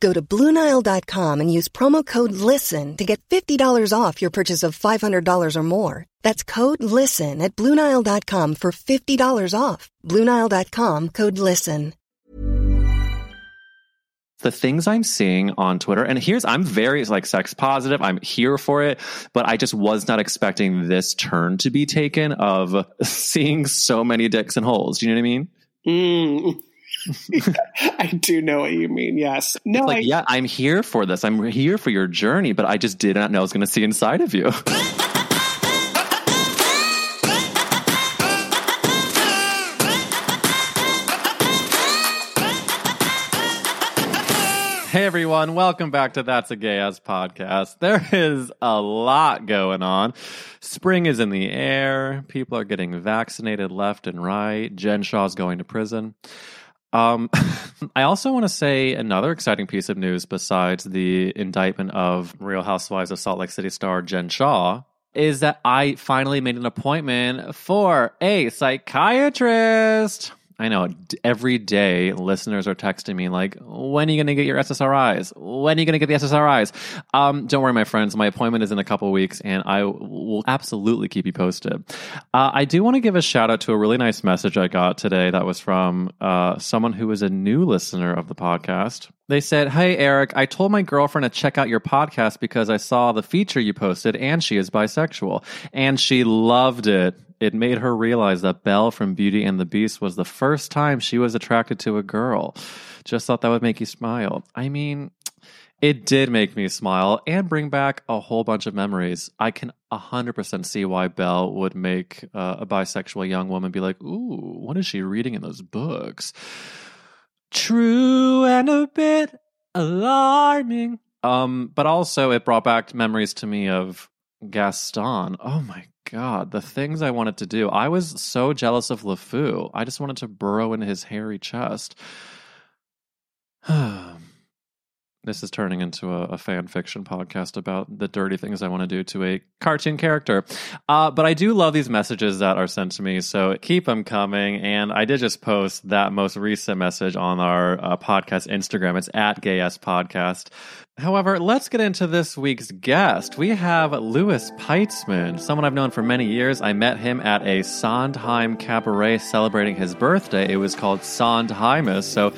Go to BlueNile.com and use promo code LISTEN to get $50 off your purchase of $500 or more. That's code LISTEN at BlueNile.com for $50 off. BlueNile.com code LISTEN. The things I'm seeing on Twitter, and here's, I'm very like sex positive. I'm here for it, but I just was not expecting this turn to be taken of seeing so many dicks and holes. Do you know what I mean? Mm. I do know what you mean. Yes. No, like, I, yeah, I'm here for this. I'm here for your journey, but I just did not know I was going to see inside of you. Hey everyone, welcome back to That's a Gay Ass podcast. There is a lot going on. Spring is in the air. People are getting vaccinated left and right. Jen Shah's going to prison. Um, I also want to say another exciting piece of news besides the indictment of Real Housewives of Salt Lake City star Jen Shah is that I finally made an appointment for a psychiatrist. I know every day listeners are texting me like, when are you going to get your SSRIs? When are you going to get the SSRIs? Um, don't worry, my friends. My appointment is in a couple weeks and I will absolutely keep you posted. Uh, I do want to give a shout out to a really nice message I got today that was from uh, someone who is a new listener of the podcast. They said, Hey, Eric, I told my girlfriend to check out your podcast because I saw the feature you posted and she is bisexual. And she loved it it made her realize that Belle from Beauty and the Beast was the first time she was attracted to a girl. Just thought that would make you smile. I mean, it did make me smile and bring back a whole bunch of memories. I can 100% see why Belle would make uh, a bisexual young woman be like, Ooh, what is she reading in those books? True and a bit alarming. Um, but also, it brought back memories to me of Gaston. Oh my God, the things I wanted to do. I was so jealous of LeFou. I just wanted to burrow in his hairy chest. this is turning into a, a, fan fiction podcast about the dirty things I want to do to a cartoon character. Uh, but I do love these messages that are sent to me, so keep them coming. And I did just post that most recent message on our uh, podcast Instagram. It's at GayS Podcast. However, let's get into this week's guest. We have Louis Peitzman, someone I've known for many years. I met him at a Sondheim cabaret celebrating his birthday. It was called Sondheimus. So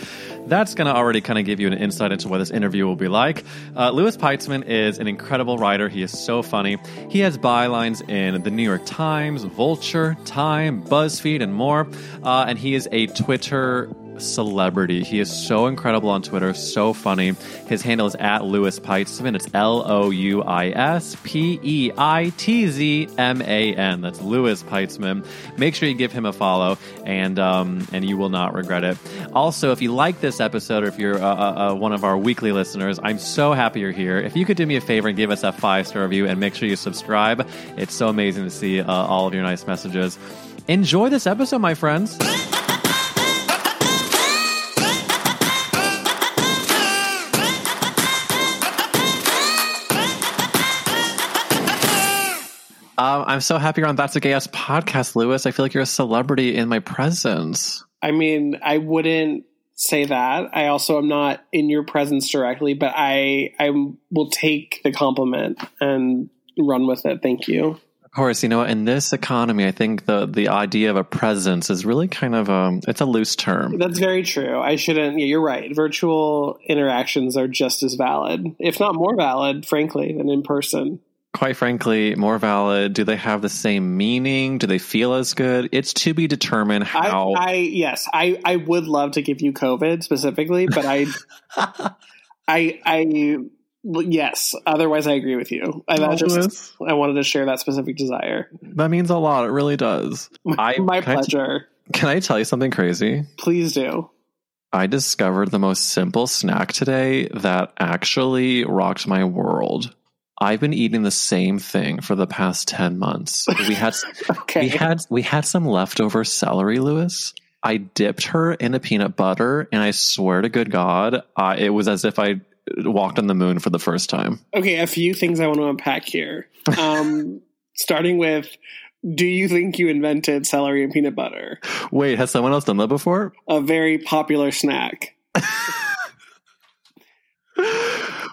that's going to already kind of give you an insight into what this interview will be like. Uh, Peitzman is an incredible writer. He is so funny. He has bylines in the New York Times, Vulture, Time, BuzzFeed, and more. Uh, and he is a Twitter celebrity. He is so incredible on Twitter, so funny. His handle is at Louis Peitzman. It's L O U I S P E I T Z M A N. That's Louis Peitzman. Make sure you give him a follow, and um, and you will not regret it. Also, if you like this episode, or if you're uh, uh, uh, one of our weekly listeners, I'm so happy you're here. If you could do me a favor and give us a five star review, and make sure you subscribe, it's so amazing to see uh, all of your nice messages. Enjoy this episode, my friends. Um, I'm so happy you're on That's a Gay Ass podcast, Louis. I feel like you're a celebrity in my presence. I mean, I wouldn't say that. I also am not in your presence directly, but I I will take the compliment and run with it. Thank you. Of course, you know, in this economy, I think the the idea of a presence is really kind of um it's a loose term. That's very true. I shouldn't yeah, you're right. Virtual interactions are just as valid, if not more valid, frankly, than in person. Quite frankly, more valid? Do they have the same meaning? Do they feel as good? It's to be determined how. I, I yes, I I would love to give you COVID specifically, but I I I yes. Otherwise, I agree with you. I just I wanted to share that specific desire. that means a lot. It really does. I, My can I- pleasure. can I tell you something crazy? Please do. I discovered the most simple snack today that actually rocked my world. I've been eating the same thing for the past 10 months. We had Okay. we had we had some leftover celery, Louis. I dipped her in a peanut butter and I swear to good god, uh, it was as if I walked on the moon for the first time. Okay, a few things I want to unpack here. Um, starting with, do you think you invented celery and peanut butter? Wait, has someone else done that before? A very popular snack.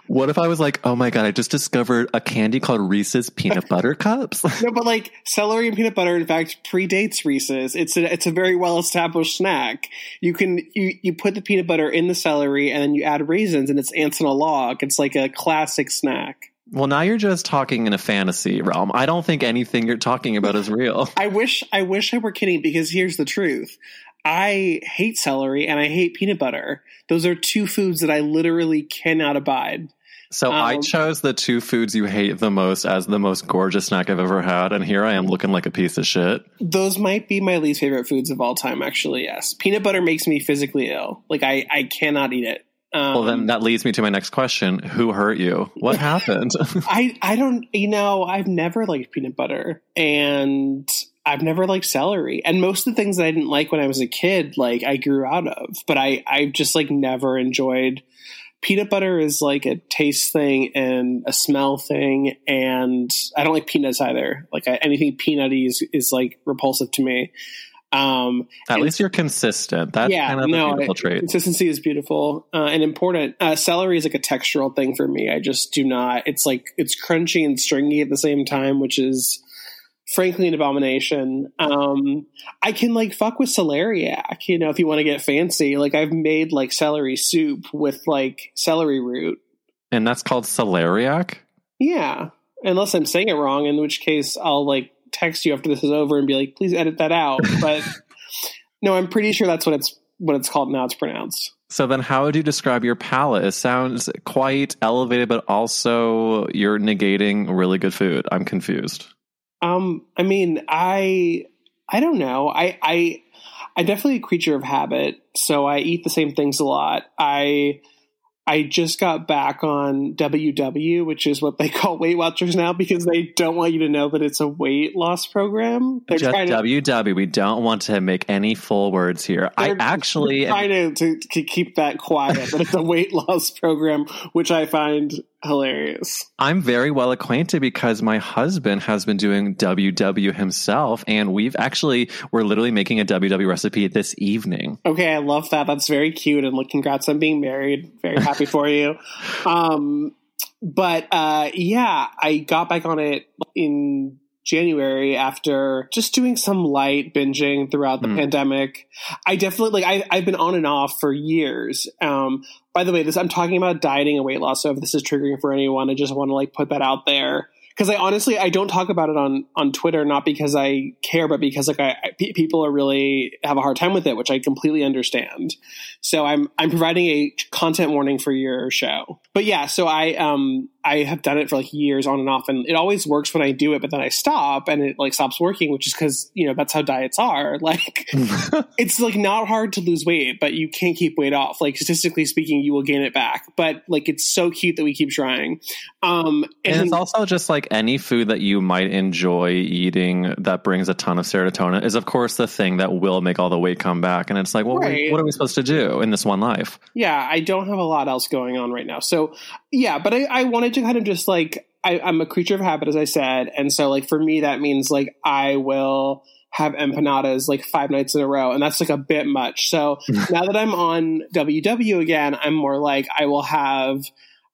What if I was like, "Oh my god, I just discovered a candy called Reese's peanut butter cups?" No, but like celery and peanut butter, in fact, predates Reese's. It's a it's a very well established snack. You can you you put the peanut butter in the celery and then you add raisins, and it's ants in a log. It's like a classic snack. Well, now you're just talking in a fantasy realm. I don't think anything you're talking about is real. I wish I wish I were kidding because here's the truth. I hate celery and I hate peanut butter. Those are two foods that I literally cannot abide. So I Um, chose the two foods you hate the most as the most gorgeous snack I've ever had, and here I am looking like a piece of shit. Those might be my least favorite foods of all time, actually, yes. Peanut butter makes me physically ill. Like I, I cannot eat it. Um, Well, then that leads me to my next question: Who hurt you? What happened? I I don't you know I've never liked peanut butter and I've never liked celery and most of the things that I didn't like when I was a kid like I grew out of but I I've just like never enjoyed peanut butter is like a taste thing and a smell thing and I don't like peanuts either like I, anything peanutty is is like repulsive to me um At least you're consistent. That's yeah, kind of no, a beautiful trait. Consistency is beautiful uh, and important. Uh, celery is like a textural thing for me. I just do not. It's like it's crunchy and stringy at the same time, which is frankly an abomination. Um, I can like fuck with celeriac, you know, if you want to get fancy. Like I've made like celery soup with like celery root. And that's called celeriac. Yeah, unless I'm saying it wrong, in which case I'll like text you after this is over and be like, please edit that out. But no, I'm pretty sure that's what it's what it's called now. It's pronounced. So then, how would you describe your palate? It sounds quite elevated, but also you're negating really good food. I'm confused. Um, I mean, I I don't know. I I I'm definitely a creature of habit, so I eat the same things a lot. I I just got back on WW, which is what they call Weight Watchers now, because they don't want you to know that it's a weight loss program. They're Just trying to WW. We don't want to make any full words here. I actually, trying to, to, to keep that quiet, but it's a weight loss program, which I find hilarious. I'm very well acquainted because my husband has been doing WW himself, and we've actually we're literally making a WW recipe this evening. Okay, I love that. That's very cute, and like, congrats on being married. Very happy for you. Um, but uh, yeah, I got back on it in January after just doing some light binging throughout the Hmm. pandemic. I definitely like I, I've been on and off for years. Um, by the way, this I'm talking about dieting and weight loss. So if this is triggering for anyone, I just want to like put that out there because I honestly I don't talk about it on on Twitter not because I care, but because like I, I people are really have a hard time with it, which I completely understand. So I'm I'm providing a content warning for your show. But yeah, so I um I have done it for like years on and off, and it always works when I do it, but then I stop and it like stops working, which is because you know that's how diets are. Like it's like not hard to lose weight, but you can't keep weight off. Like statistically speaking, you will gain it back. But like it's so cute that we keep trying. Um, And it's also just like any food that you might enjoy eating that brings a ton of serotonin is, of course, the thing that will make all the weight come back. And it's like, well, Right. what are we supposed to do in this one life? yeah, I don't have a lot else going on right now. So yeah, but I, I wanted to kind of just like I, I'm a creature of habit, as I said, and so like for me that means like I will have empanadas like five nights in a row, and that's like a bit much. So now that I'm on WW again, I'm more like I will have.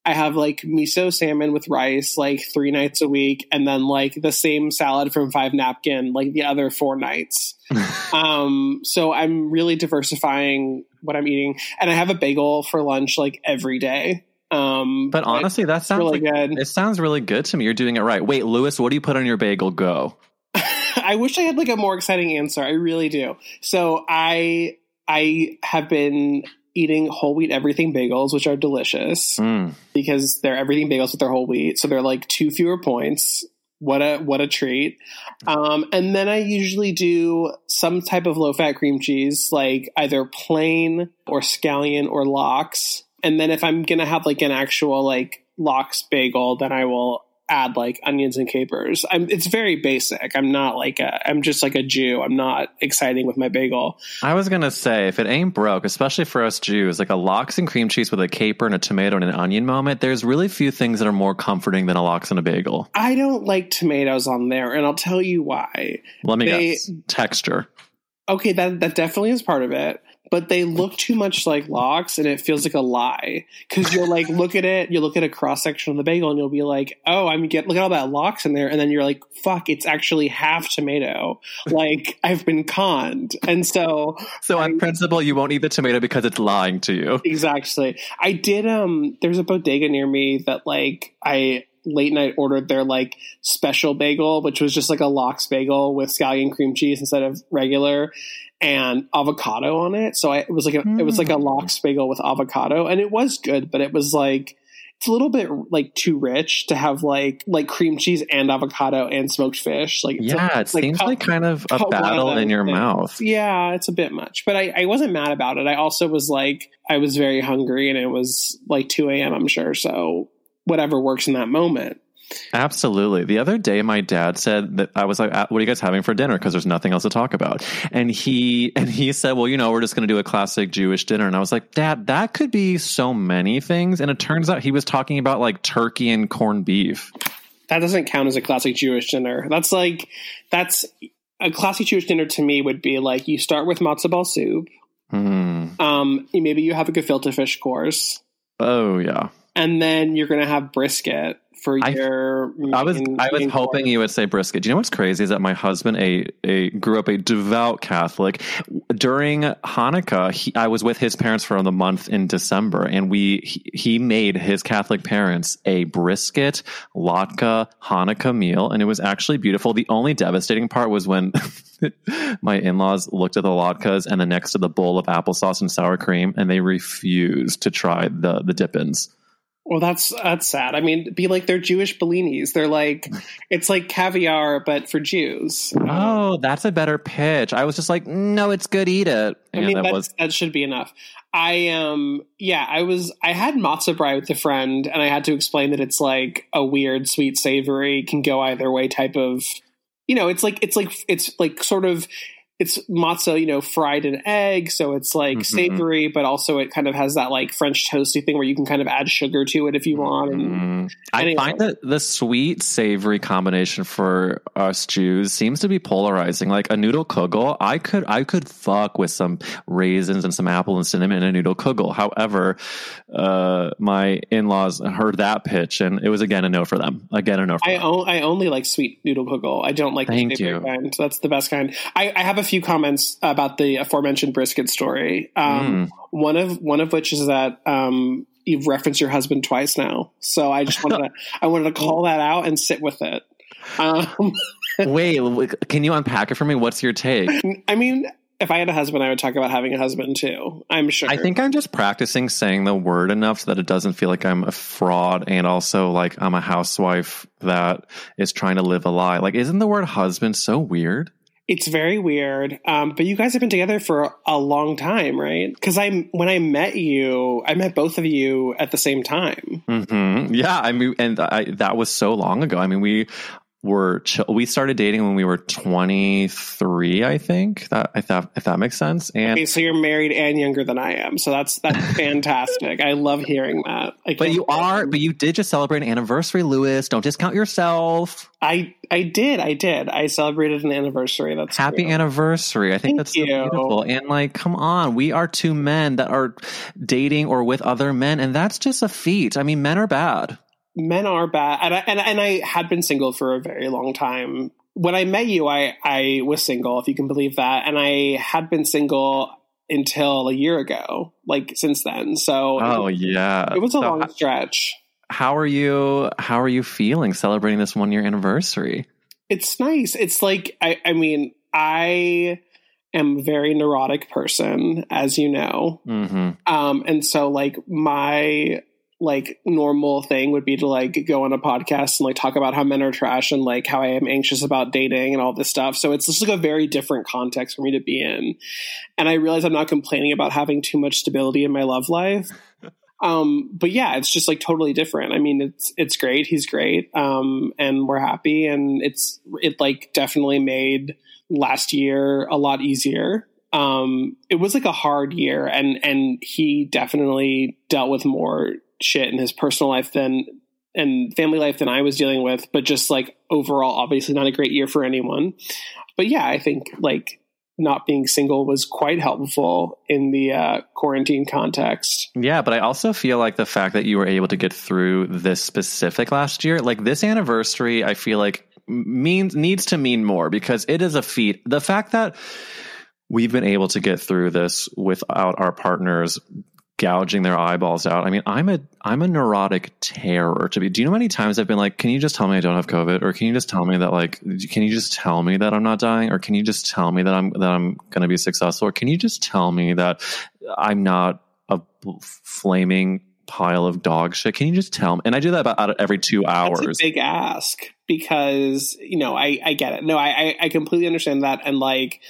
I have like miso salmon with rice like three nights a week, and then like the same salad from Five Napkin like the other four nights. um, so I'm really diversifying what I'm eating, and I have a bagel for lunch like every day. Um, But honestly, that sounds really like, good. it sounds really good to me. You're doing it right. Wait, Louis, what do you put on your bagel? Go. I wish I had like a more exciting answer. I really do. So I I have been eating whole wheat everything bagels, which are delicious Mm. because they're everything bagels with their whole wheat. So they're like two fewer points. What a what a treat. Um, and then I usually do some type of low fat cream cheese, like either plain or scallion or lox. And then if I'm gonna have like an actual like lox bagel, then I will add like onions and capers. I'm, it's very basic. I'm not like a, I'm just like a Jew. I'm not exciting with my bagel. I was gonna say, if it ain't broke, especially for us Jews, like a lox and cream cheese with a caper and a tomato and an onion moment, there's really few things that are more comforting than a lox and a bagel. I don't like tomatoes on there, and I'll tell you why. Let me They- guess. Texture. Okay, that that definitely is part of it. But they look too much like lox, and it feels like a lie. Because you'll like look at it, you look at a cross section of the bagel, and you'll be like, "Oh, I'm get look at all that lox in there," and then you're like, "Fuck, it's actually half tomato." Like I've been conned, and so So on principle, you won't eat the tomato because it's lying to you. exactly. I did. Um, there's a bodega near me that like I late night ordered their like special bagel, which was just like a lox bagel with scallion cream cheese instead of regular, and avocado on it. So I, it was like a, it was like a Mm. lox bagel with avocado, and it was good, but it was like. It's a little bit like too rich to have like like cream cheese and avocado and smoked fish. Like it's Yeah, a- it like seems cut- like kind of a battle in your things. mouth. Yeah, it's a bit much, but I, I wasn't mad about it. I also was like, I was very hungry and it was like 2 a.m., I'm sure. So whatever works in that moment. Absolutely. The other day, my dad said that I was like, "Uh, "What are you guys having for dinner?" Because there's nothing else to talk about. And he and he said, "Well, you know, we're just going to do a classic Jewish dinner." And I was like, "Dad, that could be so many things." And it turns out he was talking about like turkey and corned beef. That doesn't count as a classic Jewish dinner. That's like, that's a classic Jewish dinner to me would be like you start with matzo ball soup. Hmm. Um, maybe you have a gefilte fish course, Oh yeah. and then you're going to have brisket for I- your. I was main- I was hoping you would say brisket. Do you know what's crazy is that my husband a a grew up a devout Catholic. During Hanukkah, he, I was with his parents for the month in December, and we he, he made his Catholic parents a brisket latke Hanukkah meal, and it was actually beautiful. The only devastating part was when my in laws looked at the latkes and the next to the bowl of applesauce and sour cream, and they refused to try the the dip-ins. Well, that's that's sad. I mean, be like they're Jewish bellinis. They're like it's like caviar, but for Jews. Oh, that's a better pitch. I was just like, no, it's good. Eat it. I Yeah, mean, that was that should be enough. I um, yeah, I was I had matzo brei with a friend, and I had to explain that it's like a weird, sweet, savory, can go either way type of. You know, it's like it's like it's like sort of it's matzo, you know, fried in egg, so it's like Mhm. savory, but also it kind of has that like French toasty thing where you can kind of add sugar to it if you want. And Mm. I Anyway. find that the sweet savory combination for us Jews seems to be polarizing. Like a noodle kugel, I could I could fuck with some raisins and some apple and cinnamon in a noodle kugel. However, uh, my in laws heard that pitch and it was again a no for them. Again a no for I, them. o- I only like sweet noodle kugel. I don't like Thank you. kind. That's the best kind. I, I have a few comments about the aforementioned brisket story. Um, Mm. One of one of which is that um, you've referenced your husband twice now. So I just wanted to I wanted to call that out and sit with it. Um, Wait, can you unpack it for me? What's your take? I mean, if I had a husband, I would talk about having a husband too. I'm sure. I think I'm just practicing saying the word enough so that it doesn't feel like I'm a fraud and also like I'm a housewife that is trying to live a lie. Like, isn't the word husband so weird? It's very weird. Um, but you guys have been together for a long time, right? Because I, when I met you, I met both of you at the same time. hmm Yeah, I mean, and I, that was so long ago. I mean, we were ch- we started dating when we were 23, I think. That if that if that makes sense. And Okay, so you're married and younger than I am, so that's that's fantastic. I love hearing that. I but you are, but you did just celebrate an anniversary, Louis. Don't discount yourself. I I did, I did. I celebrated an anniversary. That's Happy anniversary. I think Thank that's so beautiful. And like, come on, we are two men that are dating or with other men, and that's just a feat. I mean, men are bad. Men are bad, and I, and and I had been single for a very long time. When I met you, I I was single, if you can believe that, and I had been single until a year ago, like since then. So Oh yeah. it was a So long stretch. how are you how are you feeling celebrating this one year anniversary? It's nice. It's like I, I mean, I am a very neurotic person, as you know. hmm Um, and so like my like normal thing would be to like go on a podcast and like talk about how men are trash and like how I am anxious about dating and all this stuff. So it's just like a very different context for me to be in. And I realize I'm not complaining about having too much stability in my love life. Um, but yeah, it's just like totally different. I mean, it's it's great. He's great. Um, and we're happy and it's it like definitely made last year a lot easier um it was like a hard year and and he definitely dealt with more shit in his personal life than and family life than I was dealing with but just like overall obviously not a great year for anyone but yeah I think like not being single was quite helpful in the uh, quarantine context Yeah, but I also feel like the fact that you were able to get through this specific last year, like this anniversary, I feel like means needs to mean more because it is a feat. The fact that we've been able to get through this without our partners gouging their eyeballs out. I mean, I'm a I'm a neurotic terror to be. Do you know how many times I've been like, "Can you just tell me I don't have COVID?" or "Can you just tell me that like, can you just tell me that I'm not dying?" or "Can you just tell me that I'm that I'm going to be successful?" or "Can you just tell me that I'm not a flaming pile of dog shit?" Can you just tell me? And I do that about every two hours. That's a big ask because you know I I get it. No, I I, I completely understand that, and like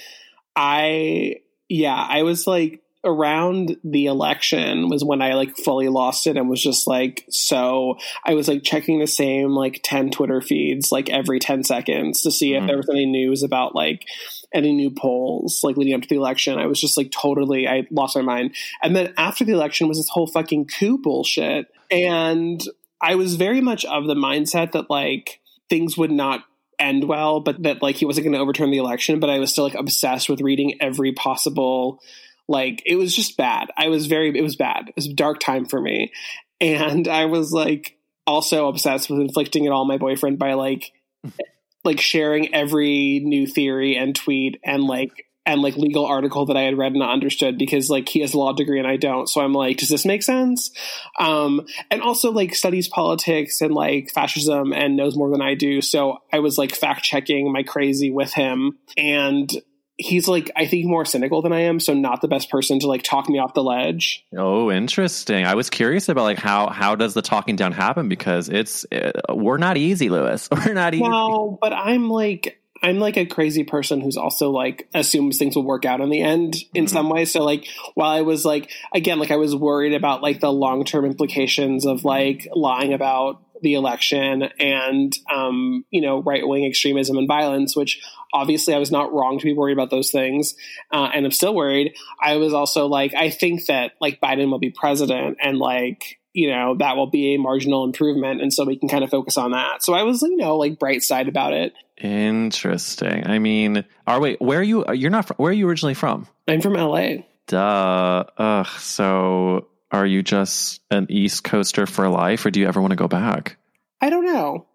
I yeah I was like around the election was when I like fully lost it and was just like so I was like checking the same like 10 Twitter feeds like every 10 seconds to see Mhm. if there was any news about like any new polls like leading up to the election. I was just like totally I lost my mind. And then after the election was this whole fucking coup bullshit and I was very much of the mindset that like things would not end well, but that like he wasn't going to overturn the election. But I was still like obsessed with reading every possible like it was just bad. I was very it was bad. It was a dark time for me, and I was like also obsessed with inflicting it all on my boyfriend by like like sharing every new theory and tweet and like and like legal article that I had read and understood because like he has a law degree and I don't. So I'm like, does this make sense? Um, and also like studies politics and like fascism and knows more than I do. So I was like fact checking my crazy with him and he's like I think more cynical than I am, so not the best person to like talk me off the ledge. Oh, interesting. I was curious about like how how does the talking down happen because it's uh, we're not easy, Louis. We're not easy. No, but I'm like I'm like a crazy person who's also like assumes things will work out in the end in Mhm. some way. So like while I was like again like I was worried about like the long term implications of like lying about the election and um you know right wing extremism and violence, which obviously I was not wrong to be worried about those things, uh, and I'm still worried. I was also like I think that like Biden will be president and like you know that will be a marginal improvement and so we can kind of focus on that so i was you know like bright side about it Interesting. I mean, are wait, where are you? You're not. From, where are you originally from? i'm from la Duh. Ugh. So, are you just an East Coaster for life, or do you ever want to go back? i don't know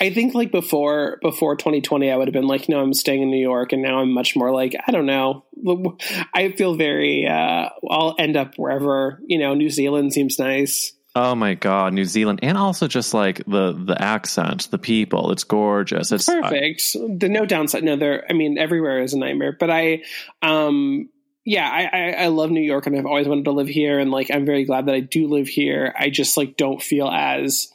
i think like before before 2020 i would have been like no i'm staying in new york and now i'm much more like i don't know i feel very uh i'll end up wherever you know new zealand seems nice Oh my God, New Zealand, and also just like the the accent, the people. It's gorgeous. It's perfect the no downside no there i mean everywhere is a nightmare but i um yeah I, I i love new york and i've always wanted to live here and like i'm very glad that i do live here i just like don't feel as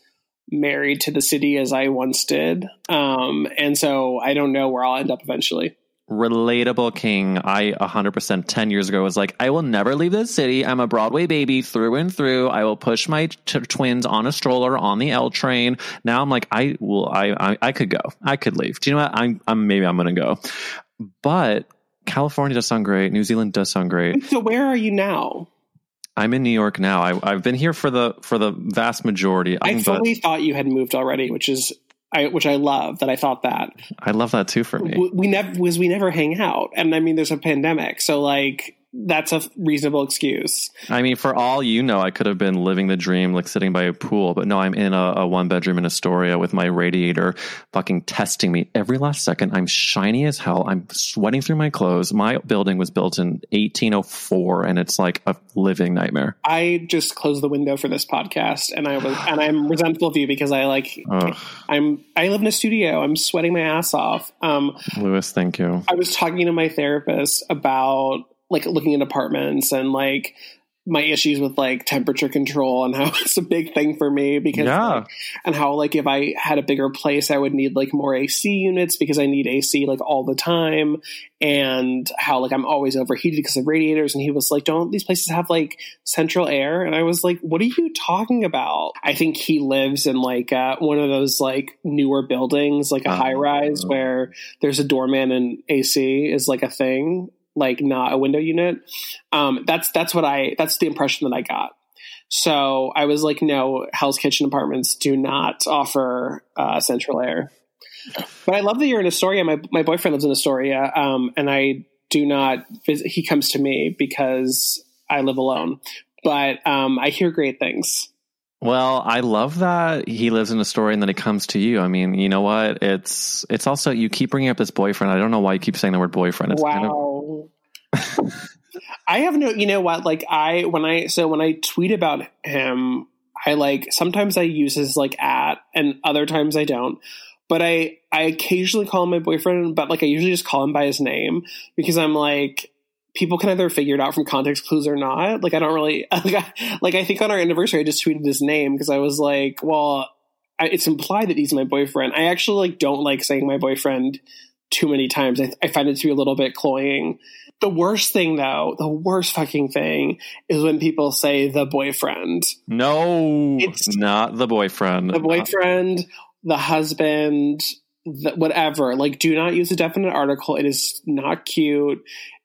married to the city as i once did um and so i don't know where i'll end up eventually relatable king. I 100% 10 years ago was like, I will never leave this city. I'm a Broadway baby through and through. I will push my t- twins on a stroller on the L train. Now I'm like, I will, I, I, I could go. I could leave. Do you know what? I'm, I'm maybe I'm going to go. But California does sound great. New Zealand does sound great. so where are you now I'm in New York now. I, I've been here for the, for the vast majority. i but fully thought you had moved already which is I, which I love that I thought that I love that too for me. we, we never was we never hang out and I mean there's a pandemic so like that's a reasonable excuse. I mean, for all you know, I could have been living the dream, like sitting by a pool, but no, I'm in a, a one bedroom in Astoria with my radiator fucking testing me every last second. I'm shiny as hell. I'm sweating through my clothes. My building was built in 1804 and it's like a living nightmare. I just closed the window for this podcast and I was, and I'm resentful of you because I like, Ugh. I'm, I live in a studio. I'm sweating my ass off. Um, Louis, thank you. I was talking to my therapist about like looking at apartments and like my issues with like temperature control and how it's a big thing for me because Yeah. like, and how like if I had a bigger place I would need like more AC units because I need AC like all the time and how like I'm always overheated because of radiators and he was like don't these places have like central air and I was like what are you talking about I think he lives in like uh, one of those like newer buildings like a Oh. high rise where there's a doorman and AC is like a thing like not a window unit um that's that's what i that's the impression that i got so i was like no hell's kitchen apartments do not offer uh central air but i love that you're in astoria my, my boyfriend lives in astoria um and i do not visit he comes to me because i live alone but um i hear great things Well, I love that he lives in Astoria and then it comes to you. I mean, you know what? It's it's also you keep bringing up this boyfriend. I don't know why you keep saying the word boyfriend. It's kind of wow i have no you know what like i when i so when i tweet about him i like sometimes i use his like at and other times i don't but i i occasionally call him my boyfriend but like i usually just call him by his name because i'm like people can either figure it out from context clues or not like i don't really like I, like I think on our anniversary i just tweeted his name because i was like well I, it's implied that he's my boyfriend i actually like don't like saying my boyfriend too many times. I, I find it to be a little bit cloying. The worst thing, though, the worst fucking thing is when people say the boyfriend, no, It's- not the boyfriend. the boyfriend, the husband, the, whatever. Like, do not use a definite article. It is not cute.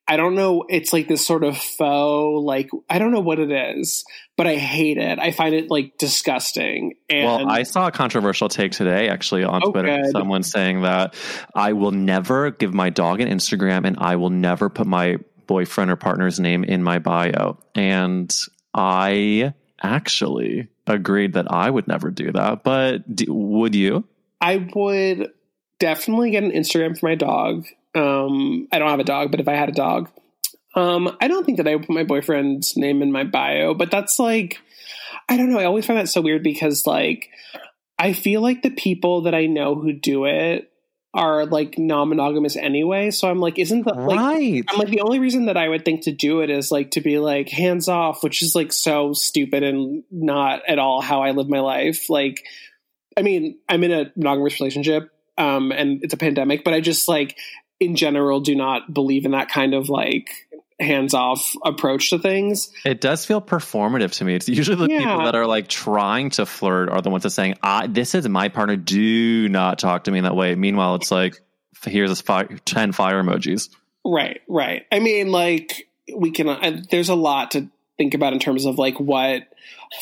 I don't know. It's like this sort of faux, like, I don't know what it is, but I hate it. I find it like disgusting. And Well, I saw a controversial take today actually on Oh, Twitter. good. Someone saying that I will never give my dog an Instagram and I will never put my boyfriend or partner's name in my bio. And I actually agreed that I would never do that. But d would you? I would definitely get an Instagram for my dog. Um, I don't have a dog, but if I had a dog, um, I don't think that I would put my boyfriend's name in my bio. But that's like, I don't know. I always find that so weird because like, I feel like the people that I know who do it are like non-monogamous anyway. So I'm like, isn't that like? right. I'm like the only reason that I would think to do it is like to be like hands off, which is like so stupid and not at all how I live my life. Like, I mean, I'm in a monogamous relationship, um, and it's a pandemic, but I just like in general do not believe in that kind of like hands off approach to things. It does feel performative to me. It's usually the Yeah. people that are like trying to flirt are the ones that saying, I, "This is my partner. Do not talk to me in that way." Meanwhile, it's like, here's this fi- ten fire emojis. Right, right. I mean, like we can. Uh, there's a lot to think about in terms of like what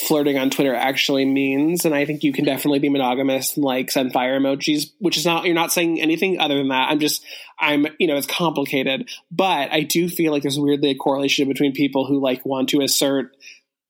flirting on Twitter actually means, and I think you can definitely be monogamous and like send fire emojis, which is not. You're not saying anything other than that. I'm just. I'm. You know, it's complicated, but I do feel like there's weirdly a correlation between people who like want to assert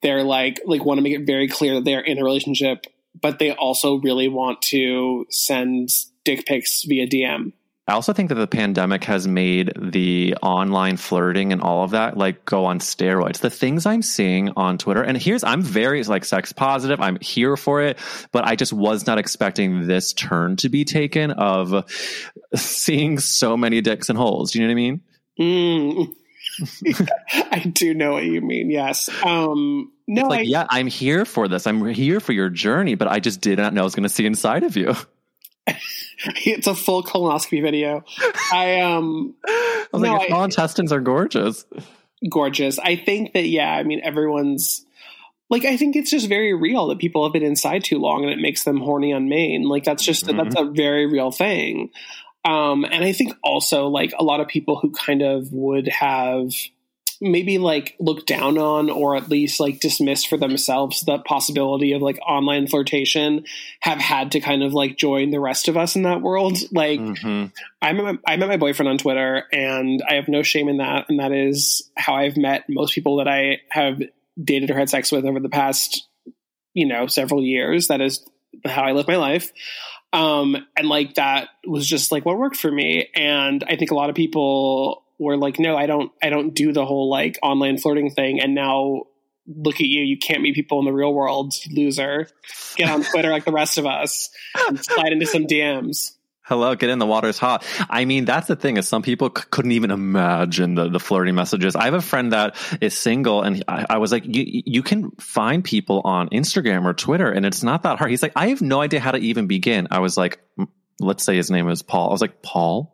they're like like want to make it very clear that they're in a relationship, but they also really want to send dick pics via DM. I also think that the pandemic has made the online flirting and all of that like go on steroids. The things I'm seeing on Twitter, and here's I'm very like sex positive. I'm here for it, but I just was not expecting this turn to be taken of seeing so many dicks and holes. Do you know what I mean? Mm. I do know what you mean. Yes. Um, no, It's like, I, yeah, I'm here for this. I'm here for your journey, but I just did not know I was going to see inside of you. it's a full colonoscopy video. I um, I was No, like, small intestines are gorgeous. gorgeous. I think that yeah. I mean, everyone's like. I think it's just very real that people have been inside too long, and it makes them horny on main. Like that's just Mhm. that's a very real thing. Um, and I think also like a lot of people who kind of would have maybe like look down on or at least like dismiss for themselves the possibility of like online flirtation have had to kind of like join the rest of us in that world. Like mm-hmm. I, met my, I met my boyfriend on twitter and i have no shame in that and that is how i've met most people that i have dated or had sex with over the past you know several years. That is how i live my life. Um, and like that was just like what worked for me. And i think a lot of people were like, no, I don't, I don't do the whole like online flirting thing. And now look at you, you can't meet people in the real world, loser. Get on Twitter like the rest of us and slide into some DMs. Hello, get in the water's hot. I mean, that's the thing is some people c- couldn't even imagine the, the flirting messages. I have a friend that is single and I, I was like, you, you can find people on Instagram or Twitter and it's not that hard. He's like, I have no idea how to even begin. I was like, let's say his name is Paul. I was like, Paul,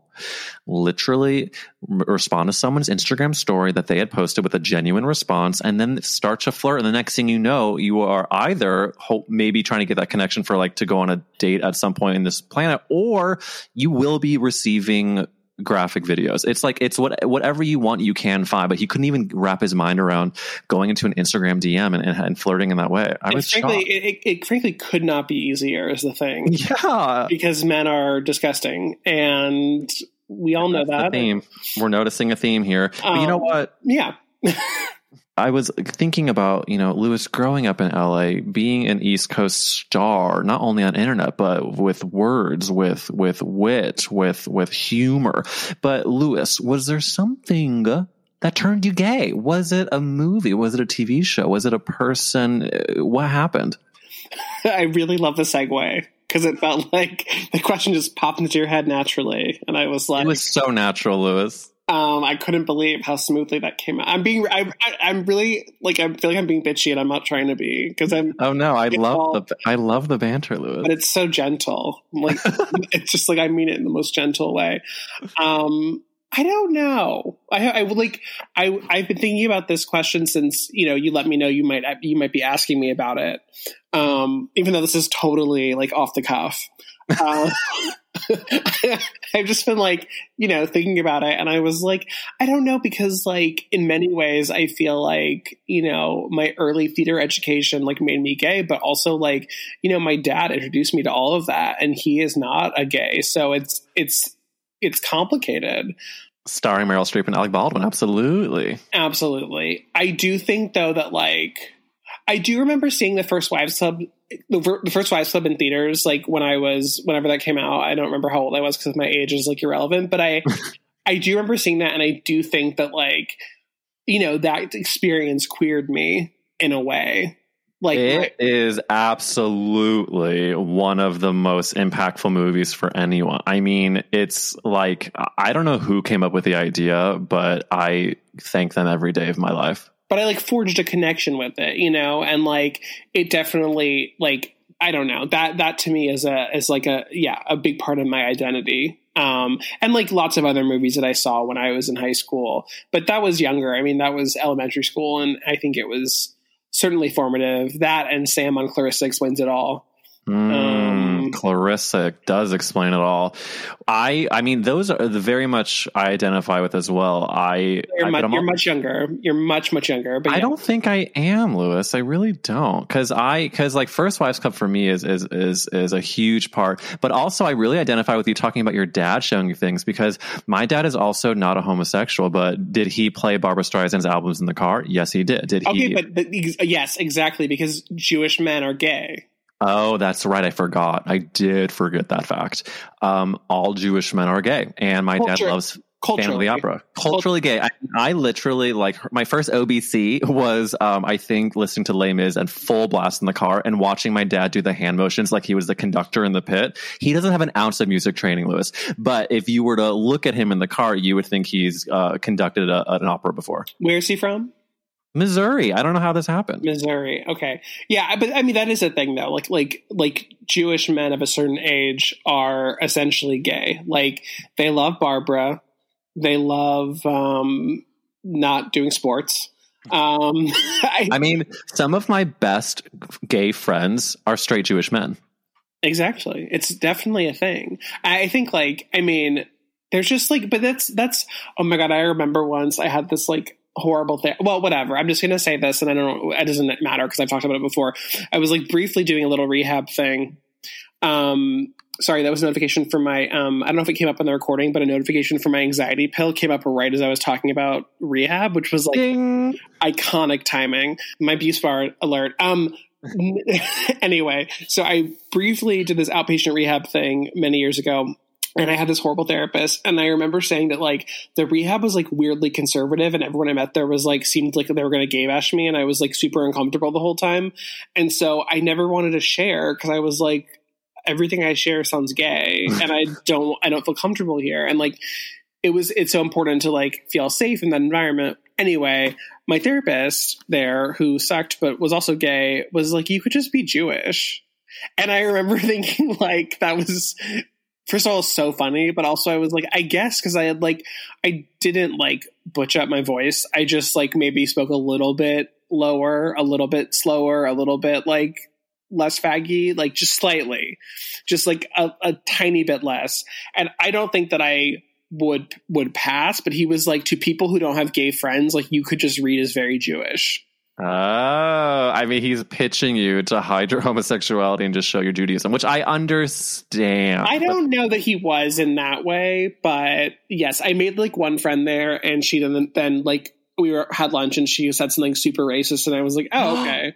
literally respond to someone's Instagram story that they had posted with a genuine response and then start to flirt. And the next thing you know, you are either hope, maybe trying to get that connection for like to go on a date at some point in this planet, or you will be receiving graphic videos. It's like it's what whatever you want you can find, but he couldn't even wrap his mind around going into an Instagram DM and, and, and flirting in that way. I was frankly, it, it, frankly could not be easier. Is the thing, yeah, because men are disgusting, and we all know That's that. theme. We're noticing a theme here. Um, but you know um, what? Yeah. I was thinking about, you know, Louis growing up in LA, being an East Coast star, not only on internet, but with words, with, with wit, with, with humor. But Louis, was there something that turned you gay? Was it a movie? Was it a TV show? Was it a person? Uh, what happened? I really love the segue because it felt like the question just popped into your head naturally, and I was like, "It was so natural, Louis." Um, I couldn't believe how smoothly that came out. I'm being, I, am really like, I feel like I'm being bitchy, and I'm not trying to be because I'm. Oh no, I love the, I love the banter, Louis. But it's so gentle. Like it's just like I mean it in the most gentle way. Um, I don't know. I, I like, I, I've been thinking about this question since you know you let me know you might you might be asking me about it. Um, even though this is totally like off the cuff. Uh, I've just been like, you know, thinking about it. And I was like, I don't know, because like in many ways, I feel like, you know, my early theater education like made me gay, but also like, you know, my dad introduced me to all of that and he is not a gay. So it's, it's, it's complicated. Starring Meryl Streep and Alec Baldwin. Absolutely. Absolutely. I do think though that like, I do remember seeing the first Wives Club, the, the, first Wives Club in theaters, like when I was, whenever that came out. I don't remember how old I was because my age is like irrelevant, but I, I do remember seeing that, and I do think that like, you know, that experience queered me in a way. Like it right. is absolutely one of the most impactful movies for anyone. I mean, it's like I don't know who came up with the idea, but I thank them every day of my life. But I like forged a connection with it, you know, and like it definitely like I don't know that that to me is a is like a yeah a big part of my identity um, and like lots of other movies that I saw when I was in high school. But that was younger. I mean, that was elementary school, and I think it was certainly formative. That and Sam on Clarissa explains it all. Mm, um, Clarissa does explain it all. I, I mean, those are the very much I identify with as well. I, you're, I, much, you're much, younger. You're much, much younger. But yeah. I don't think I am, Louis. I really don't, because I, because like First Wives Club for me is is is is a huge part. But also, I really identify with you talking about your dad showing you things because my dad is also not a homosexual. But did he play Barbra Streisand's albums in the car? Yes, he did. Did okay, he? but, but yes, exactly, because Jewish men are gay. Oh, that's right. I forgot. I did forget that fact. Um, all Jewish men are gay, and my Culture. dad loves the Opera. Culturally gay. I, I, literally like my first OBC was um, I think listening to Les Mis and full blast in the car and watching my dad do the hand motions like he was the conductor in the pit. He doesn't have an ounce of music training, Louis. But if you were to look at him in the car, you would think he's uh, conducted a, an opera before. Where's he from? Missouri. I don't know how this happened. Missouri. Okay. Yeah, but I mean that is a thing though. Like like like Jewish men of a certain age are essentially gay. Like they love Barbra. They love um not doing sports. Um I, I mean, some of my best gay friends are straight Jewish men. Exactly. It's definitely a thing. I think like I mean there's just like but that's that's oh my god, I remember once I had this like horrible thing. Well, whatever. I'm just going to say this, and I don't. It doesn't matter because I've talked about it before. I was like briefly doing a little rehab thing. Um, sorry, that was a notification for my. Um, I don't know if it came up on the recording, but a notification for my anxiety pill came up right as I was talking about rehab, which was like Ding. iconic timing. My abuse bar alert. Um. anyway, so I briefly did this outpatient rehab thing many years ago and I had this horrible therapist. And I remember saying that like the rehab was like weirdly conservative, and everyone I met there was like seemed like they were going to gay bash me, and I was like super uncomfortable the whole time. And so I never wanted to share because I was like, everything I share sounds gay, and I don't I don't feel comfortable here. And like it was it's so important to like feel safe in that environment. Anyway, my therapist there, who sucked but was also gay, was like, you could just be Jewish. And I remember thinking like that was first of all so funny, but also I was like, I guess because I had like I didn't like butch up my voice. I just like maybe spoke a little bit lower, a little bit slower, a little bit like less faggy, like just slightly, just like a, a tiny bit less. And I don't think that I would would pass, but he was like to people who don't have gay friends, like you could just read as very Jewish. Oh, I mean, he's pitching you to hide your homosexuality and just show your Judaism, which I understand. I don't know that he was in that way, but yes, I made like one friend there, and she then then like we were had lunch, and she said something super racist, and I was like, oh okay.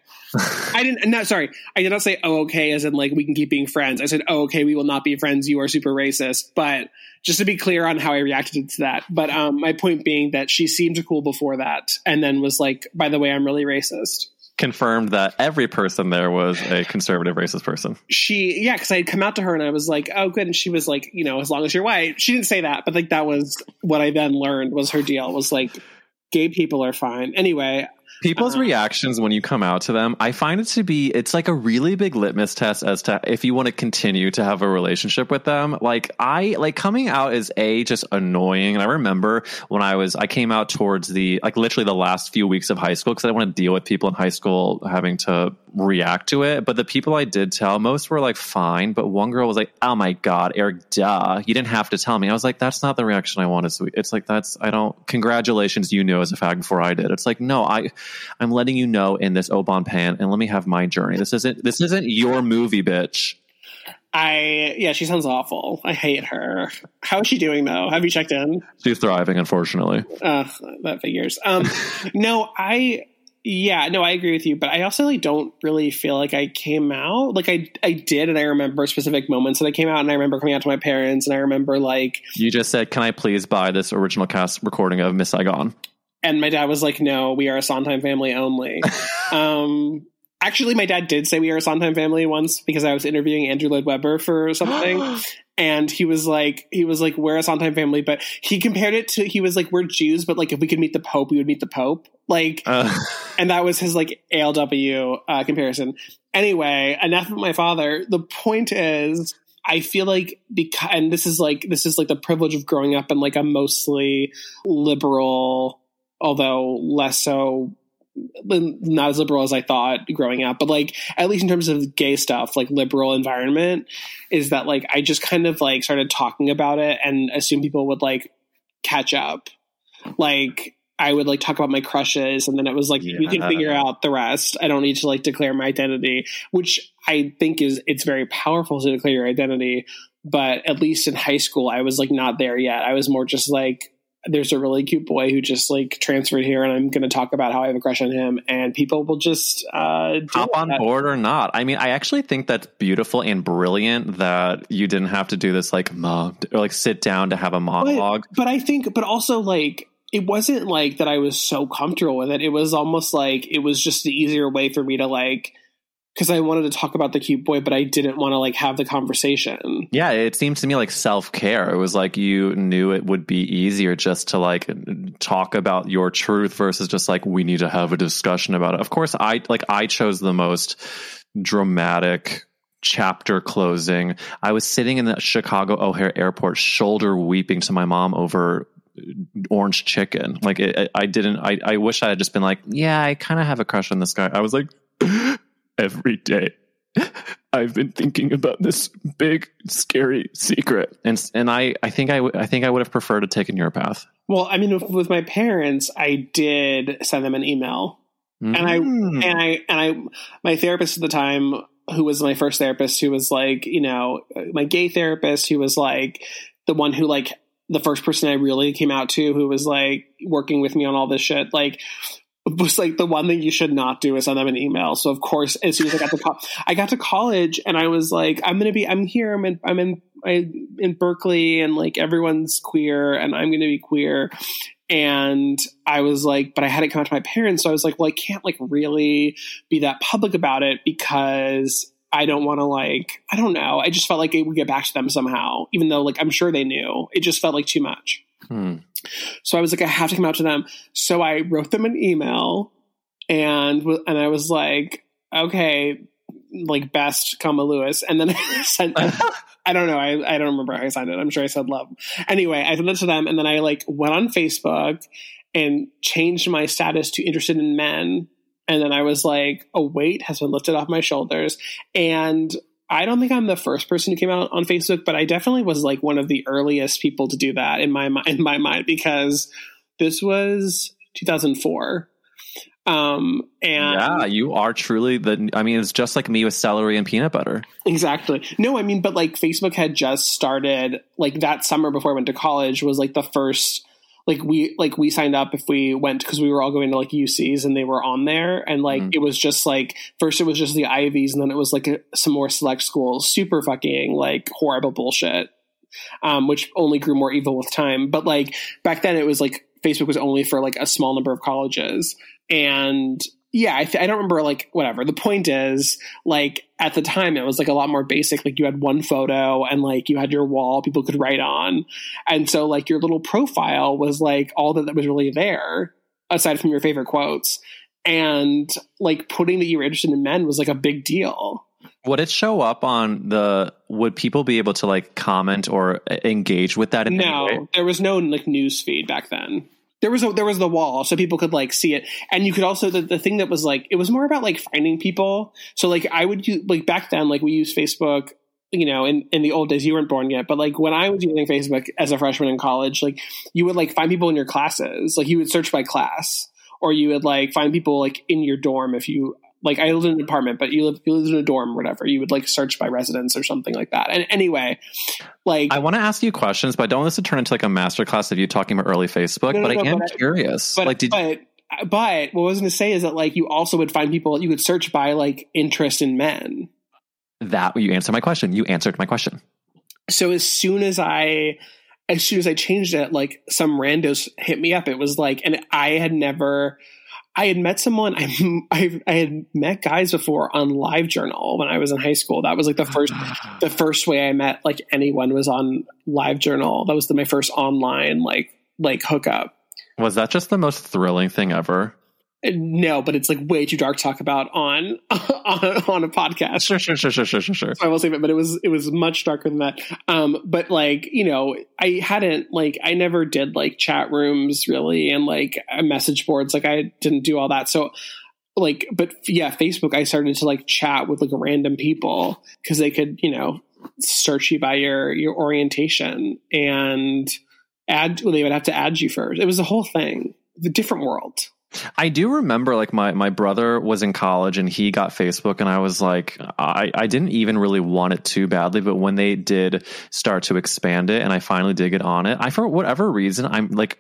I didn't. no sorry. I did not say oh okay, as in like we can keep being friends. I said oh okay, we will not be friends. You are super racist, but just to be clear on how I reacted to that. But um, my point being that she seemed cool before that, and then was like, by the way, I'm really racist. Confirmed that every person there was a conservative racist person. She, yeah, because I had come out to her and I was like, oh, good. And she was like, you know, as long as you're white. She didn't say that, but like that was what I then learned was her deal was like, gay people are fine. Anyway, People's Uh-huh. reactions when you come out to them, I find it to be it's like a really big litmus test as to if you want to continue to have a relationship with them. Like I like coming out is a just annoying. And I remember when I was I came out towards the like literally the last few weeks of high school because I didn't want to deal with people in high school having to react to it. But the people I did tell, most were like fine. But one girl was like, "Oh my god, Eric, duh, you didn't have to tell me." I was like, "That's not the reaction I wanted." So it's like that's I don't. Congratulations, you knew as a fag before I did. It's like no, I I'm letting you know in this Obon pan, and let me have my journey. This isn't this isn't your movie, bitch. I yeah, she sounds awful. I hate her. How is she doing though? Have you checked in? She's thriving, unfortunately. Uh, that figures. Um, no, I yeah, no, I agree with you, but I also like don't really feel like I came out. Like I I did, and I remember specific moments that I came out, and I remember coming out to my parents, and I remember like, You just said, "Can I please buy this original cast recording of Miss Saigon?" And my dad was like, "No, we are a Sondheim family only." um, actually, my dad did say we are a Sondheim family once because I was interviewing Andrew Lloyd Webber for something. And he was like, he was like, we're a Sondheim family, but he compared it to, he was like, we're Jews, but like, if we could meet the Pope, we would meet the Pope. Like, Uh, and that was his like ALW uh, comparison. Anyway, enough of my father. The point is, I feel like because, and this is like this is like the privilege of growing up in like a mostly liberal, although less so, not as liberal as I thought growing up, but like at least in terms of gay stuff, like liberal environment, is that like I just kind of like started talking about it and assume people would like catch up, like I would like talk about my crushes, and then it was like we can figure out the rest. I don't need to like declare my identity, which I think is it's very powerful to declare your identity. But at least in high school, I was like not there yet. I was more just like there's a really cute boy who just like transferred here, and I'm going to talk about how I have a crush on him, and people will just uh, hop on that. board or not. I mean, I actually think that's beautiful and brilliant that you didn't have to do this like mom or like sit down to have a monologue. But, but I think, but also like it wasn't like that I was so comfortable with it. It was almost like it was just the easier way for me to like because I wanted to talk about the cute boy, but I didn't want to like have the conversation. Yeah, it seemed to me like self care. It was like you knew it would be easier just to like talk about your truth versus just like we need to have a discussion about it. Of course, I like I chose the most dramatic chapter closing. I was sitting in the Chicago O'Hare airport, shoulder weeping to my mom over orange chicken. Like it, I didn't. I, I wish I had just been like, yeah, I kind of have a crush on this guy. I was like, every day. I've been thinking about this big, scary secret, and and I, I think I, w- I think I would have preferred to taken your path. Well, I mean, with, with my parents, I did send them an email, and I Mm. and I and I my therapist at the time, who was my first therapist, who was like, you know, my gay therapist, who was like the one who like the first person I really came out to, who was like working with me on all this shit, like was like the one thing you should not do is send them an email. So of course, as soon as I got to co- I got to college, and I was like, I'm gonna be, I'm here, I'm in, I'm in, I, in Berkeley, and like everyone's queer, and I'm gonna be queer. And I was like, but I hadn't come out to my parents, so I was like, well, I can't like really be that public about it because I don't want to like, I don't know. I just felt like it would get back to them somehow, even though like I'm sure they knew. It just felt like too much. Hmm. So I was like, I have to come out to them. So I wrote them an email, and and I was like, okay, like best, comma Louis, and then I sent. I don't know. I, I don't remember how I signed it. I'm sure I said love. Anyway, I sent it to them, and then I like went on Facebook and changed my status to interested in men. And then I was like, a weight has been lifted off my shoulders. And I don't think I'm the first person who came out on Facebook, but I definitely was like one of the earliest people to do that in my in my mind because this was 2004. Um, and yeah, you are truly the. I mean, it's just like me with celery and peanut butter. Exactly. No, I mean, but like Facebook had just started like that summer before I went to college was like the first like we like we signed up if we went because we were all going to like UCs and they were on there. And like Mhm. it was just like first it was just the Ivies and then it was like a, some more select schools. Super fucking like horrible bullshit um which only grew more evil with time. But like back then it was like Facebook was only for like a small number of colleges. And yeah I, th- I don't remember like whatever. The point is like at the time it was like a lot more basic. Like you had one photo and like you had your wall people could write on. And so like your little profile was like all that, that was really there aside from your favorite quotes. And like putting that you were interested in men was like a big deal. Would it show up on the? Would people be able to like comment or uh, engage with that in any way? no there was no like news feed back then there was a, there was the wall so people could like see it. And you could also the, the thing that was like it was more about like finding people. So like i would use like back then like we used facebook you know in, in the old days you weren't born yet but like when i was using facebook as a freshman in college like you would like find people in your classes. Like you would search by class or you would like find people like in your dorm if you like I lived in an apartment, but you live you lived in a dorm or whatever. You would like search by residence or something like that. And anyway, like I want to ask you questions, but I don't want this to turn into like a masterclass of you talking about early Facebook. No, no, but I no, am but I- curious. but like, did but but what I was going to say is that like you also would find people you could search by like interest in men. that you answer my question? You answered my question. So as soon as I as soon as I changed it, like some randos hit me up. It was like, and I had never. I had met someone. I, I I had met guys before on LiveJournal when I was in high school. That was like the first ah. the first way I met like anyone was on LiveJournal. That was the, my first online like like hookup. Was that just the most thrilling thing ever? No, but it's like way too dark to talk about on on, on a podcast. Sure, sure, sure, sure, sure, sure, sure. So I will save it, but it was it was much darker than that. Um, but like you know, I hadn't like I never did like chat rooms really and like uh, message boards. Like I didn't do all that. So like, but yeah, Facebook. I started to like chat with like random people because they could you know search you by your your orientation and add. Well, they would have to add you first. It was a whole thing. The different world. I do remember like my, my brother was in college and he got Facebook and I was like I, I didn't even really want it too badly, but when they did start to expand it and I finally did get on it, I for whatever reason I'm like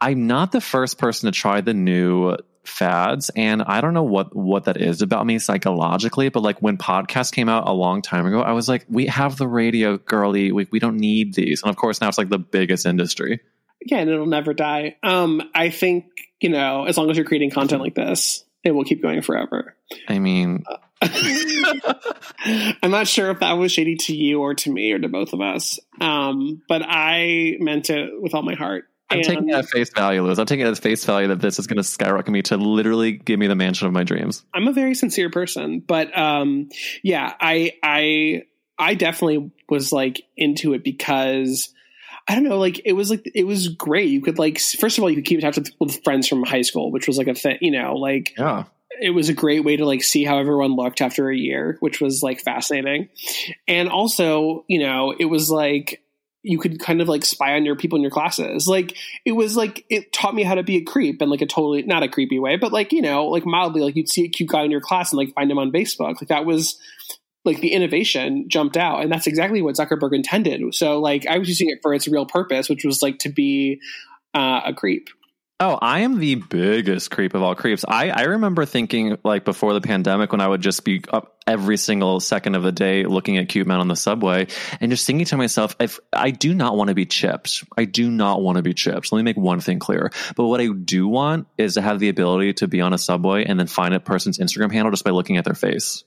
I'm not the first person to try the new fads and I don't know what what that is about me psychologically, but like when podcasts came out a long time ago, I was like, we have the radio girly, we we don't need these. And of course now it's like the biggest industry. yeah, and it'll never die. Um, I think you know, as long as you're creating content like this, it will keep going forever. I mean, I'm not sure if that was shady to you or to me or to both of us, um, but I meant it with all my heart. I'm And taking it at face value, Liz. I'm taking it at face value that this is going to skyrocket me to literally give me the mansion of my dreams. I'm a very sincere person, but um, yeah, I I I definitely was like into it because I don't know, like it was like it was great. You could like first of all, you could keep in touch with, with friends from high school, which was like a thing, you know, like Yeah. it was a great way to like see how everyone looked after a year, which was like fascinating. And also, you know, it was like you could kind of like spy on your people in your classes. Like it was like it taught me how to be a creep in like a totally not a creepy way, but like you know like mildly like you'd see a cute guy in your class and like find him on Facebook. Like that was like the innovation jumped out, and that's exactly what Zuckerberg intended. So like I was using it for its real purpose, which was like to be uh, a creep. Oh, I am the biggest creep of all creeps. I, I remember thinking like before the pandemic when I would just be up every single second of the day looking at cute men on the subway and just thinking to myself, if I do not want to be chipped, I do not want to be chipped. Let me make one thing clear. But what I do want is to have the ability to be on a subway and then find a person's Instagram handle just by looking at their face.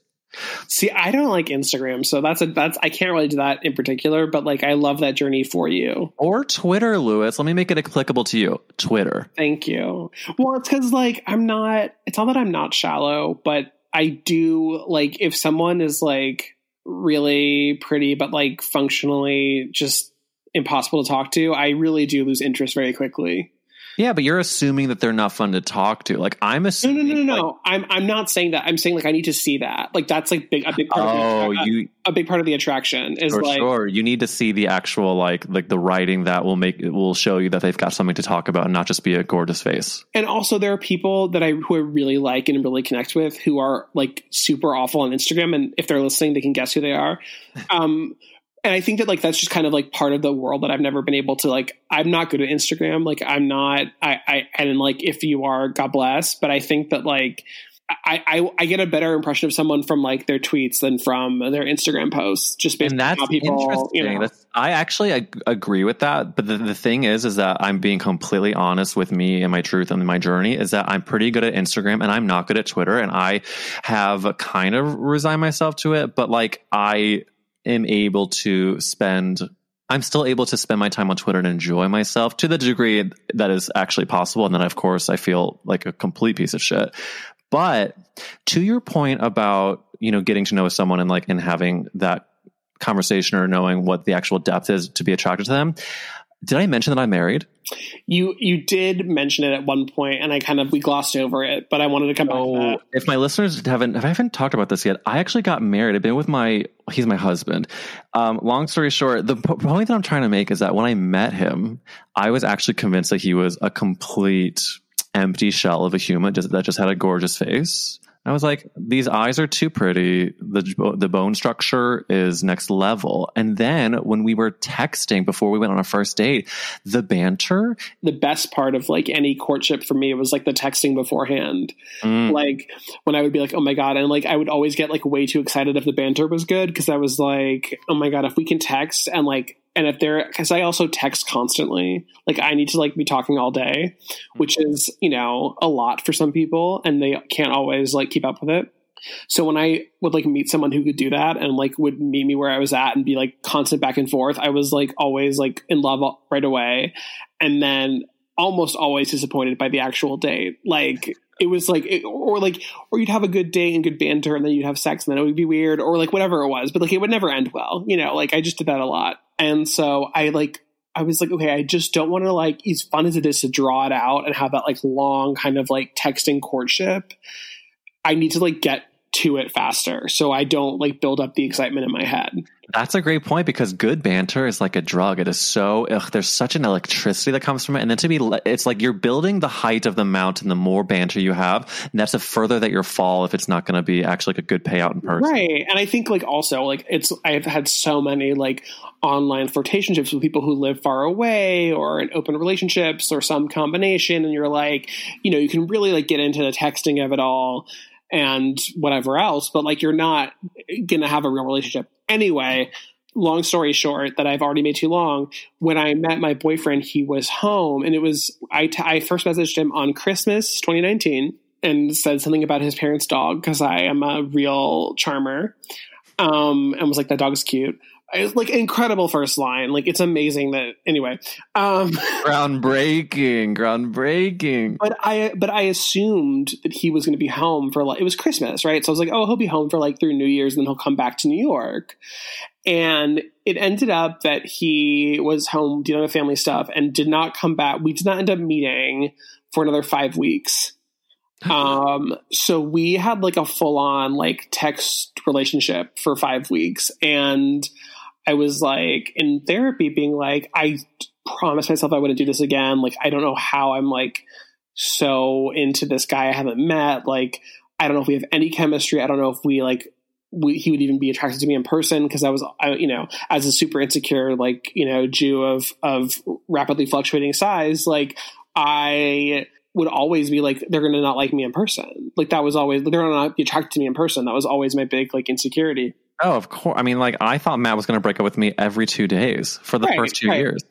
See, I don't like Instagram, so that's a that's I can't really do that in particular, but like I love that journey for you. Or Twitter, Louis. Let me make it applicable to you. Twitter. Thank you. Well, it's cuz like I'm not it's not that I'm not shallow, but I do like if someone is like really pretty but like functionally just impossible to talk to, I really do lose interest very quickly. Yeah, but you're assuming that they're not fun to talk to. Like I'm assuming. No, no, no, no. Like, I'm I'm not saying that. I'm saying like I need to see that. Like that's like big a big part. Oh, of the, you a big part of the attraction is for like sure. You need to see the actual like like the writing that will make it will show you that they've got something to talk about and not just be a gorgeous face. And also, there are people that I who I really like and really connect with who are like super awful on Instagram, and if they're listening, they can guess who they are. Um, and I think that like that's just kind of like part of the world that I've never been able to like. I'm not good at Instagram. Like I'm not. I I and like if you are, God bless. But I think that like I, I, I get a better impression of someone from like their tweets than from their Instagram posts. Just based and that's on how people, interesting. you know. That's, I actually ag- agree with that. But the, the thing is, is that I'm being completely honest with me and my truth and my journey. Is that I'm pretty good at Instagram and I'm not good at Twitter, and I have kind of resigned myself to it. But like I am able to spend I'm still able to spend my time on Twitter and enjoy myself to the degree that is actually possible. And then, of course, I feel like a complete piece of shit. But to your point about, you know, getting to know someone and like, and having that conversation or knowing what the actual depth is to be attracted to them. Did I mention that I'm married? You you did mention it at one point, and I kind of we glossed over it, but I wanted to come back to Oh, that. if my listeners haven't, if I haven't talked about this yet, I actually got married. I've been with my, he's my husband. Um, long story short, the po- point that I'm trying to make is that when I met him, I was actually convinced that he was a complete empty shell of a human just, that just had a gorgeous face. I was like, these eyes are too pretty. The the bone structure is next level. And then when we were texting before we went on a first date, the banter, The best part of like any courtship for me was like the texting beforehand. mm, Like when I would be like, "Oh my god," and like I would always get like way too excited if the banter was good because I was like, "Oh my god, if we can text and like." And if they're, because I also text constantly, like I need to like be talking all day, which mm-hmm. is you know a lot for some people, and they can't always like keep up with it. So when I would like meet someone who could do that and like would meet me where I was at and be like constant back and forth, I was like always like in love right away, and then almost always disappointed by the actual date. Like it was like, it, or like, or you'd have a good day and good banter, and then you'd have sex, and then it would be weird, or like whatever it was. But like it would never end well, you know. Like I just did that a lot, and so I like. I was like, okay, I just don't want to like, as fun as it is to draw it out and have that like long kind of like texting courtship. I need to like get to it faster so I don't like build up the excitement in my head. That's a great point because good banter is like a drug. It is so, ugh, there's such an electricity that comes from it. And then to be, it's like you're building the height of the mountain the more banter you have. And that's a further that your fall if it's not going to be actually like a good payout in person. Right. And I think like also like it's I've had so many like online flirtationships with people who live far away or in open relationships or some combination and you're like, you know, you can really like get into the texting of it all and whatever else, but like you're not going to have a real relationship. Anyway, long story short that I've already made too long, when I met my boyfriend, he was home and it was I t- I first messaged him on Christmas 2019 and said something about his parents' dog because I am a real charmer. Um, and was like, that dog is cute. It's like incredible first line. Like it's amazing that anyway. Um, Groundbreaking, groundbreaking. but I but I assumed that he was going to be home for like it was Christmas, right? So I was like, oh, he'll be home for like through New Year's, and then he'll come back to New York. And it ended up that he was home dealing with family stuff and did not come back. We did not end up meeting for another five weeks. um so we had like a full on like text relationship for five weeks and I was like in therapy being like, I promised myself I wouldn't do this again. Like, I don't know how I'm like so into this guy I haven't met. Like, I don't know if we have any chemistry. I don't know if we like we, he would even be attracted to me in person because I was, I, you know, as a super insecure, like, you know, Jew of, of rapidly fluctuating size, like I would always be like, they're going to not like me in person. Like that was always, they're going to not be attracted to me in person. That was always my big like insecurity. Oh, of course. I mean, like I thought Matt was going to break up with me every two days for the Right, first two right. years.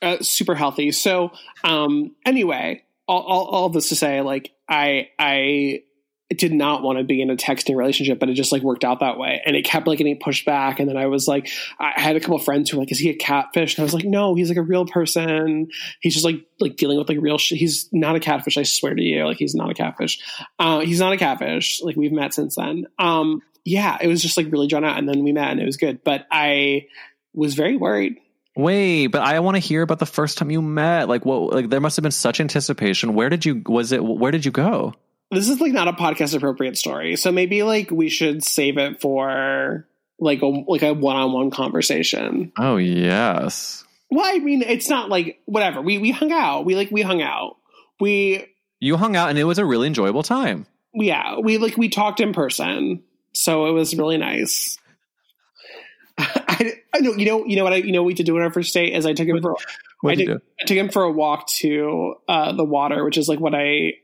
uh, super healthy. So, um, anyway, all, all, all this to say, like, I, I did not want to be in a texting relationship, but it just like worked out that way. And it kept like getting pushed back. And then I was like, I had a couple of friends who were like, is he a catfish? And I was like, no, he's like a real person. He's just like, like dealing with like real shit. He's not a catfish. I swear to you. Like, he's not a catfish. Uh, he's not a catfish. Like we've met since then. Um, yeah, it was just like really drawn out. And then we met and it was good. But I was very worried. Wait, but I want to hear about the first time you met. Like, what? Like, there must have been such anticipation. Where did you? Was it? Where did you go? this is like not a podcast appropriate story so maybe like we should save it for like a like a one-on-one conversation Oh yes, well i mean it's not like whatever we we hung out we like we hung out we you hung out, and it was a really enjoyable time. yeah we like we talked in person so it was really nice I, I know you know you know what I you know what we did do on our first date is I took him for I did you did, do? I took him for a walk to uh, the water which is like what I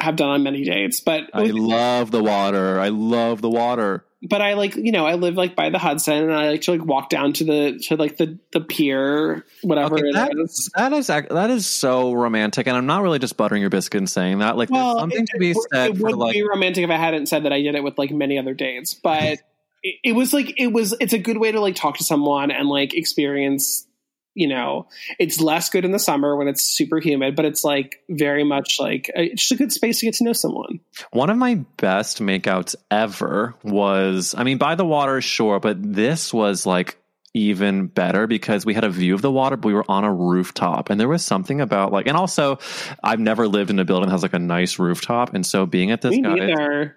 have done on many dates but I love the water. I love the water. But I like you know I live like by the Hudson and I like to like walk down to the to like the the pier whatever Okay, it that, is. That is that is so romantic, and I'm not really just buttering your biscuit and saying that. Like, there's something it, to be it, said it for would like. be romantic if I hadn't said that I did it with like many other dates, but it, it was like it was it's a good way to like talk to someone and like experience. You know, it's less good in the summer when it's super humid, but it's like very much like uh, it's just a good space to get to know someone. One of my best makeouts ever was, I mean, by the water, sure, but this was like even better because we had a view of the water, but we were on a rooftop. And there was something about like, and also, I've never lived in a building that has like a nice rooftop. And so being at this Me guy.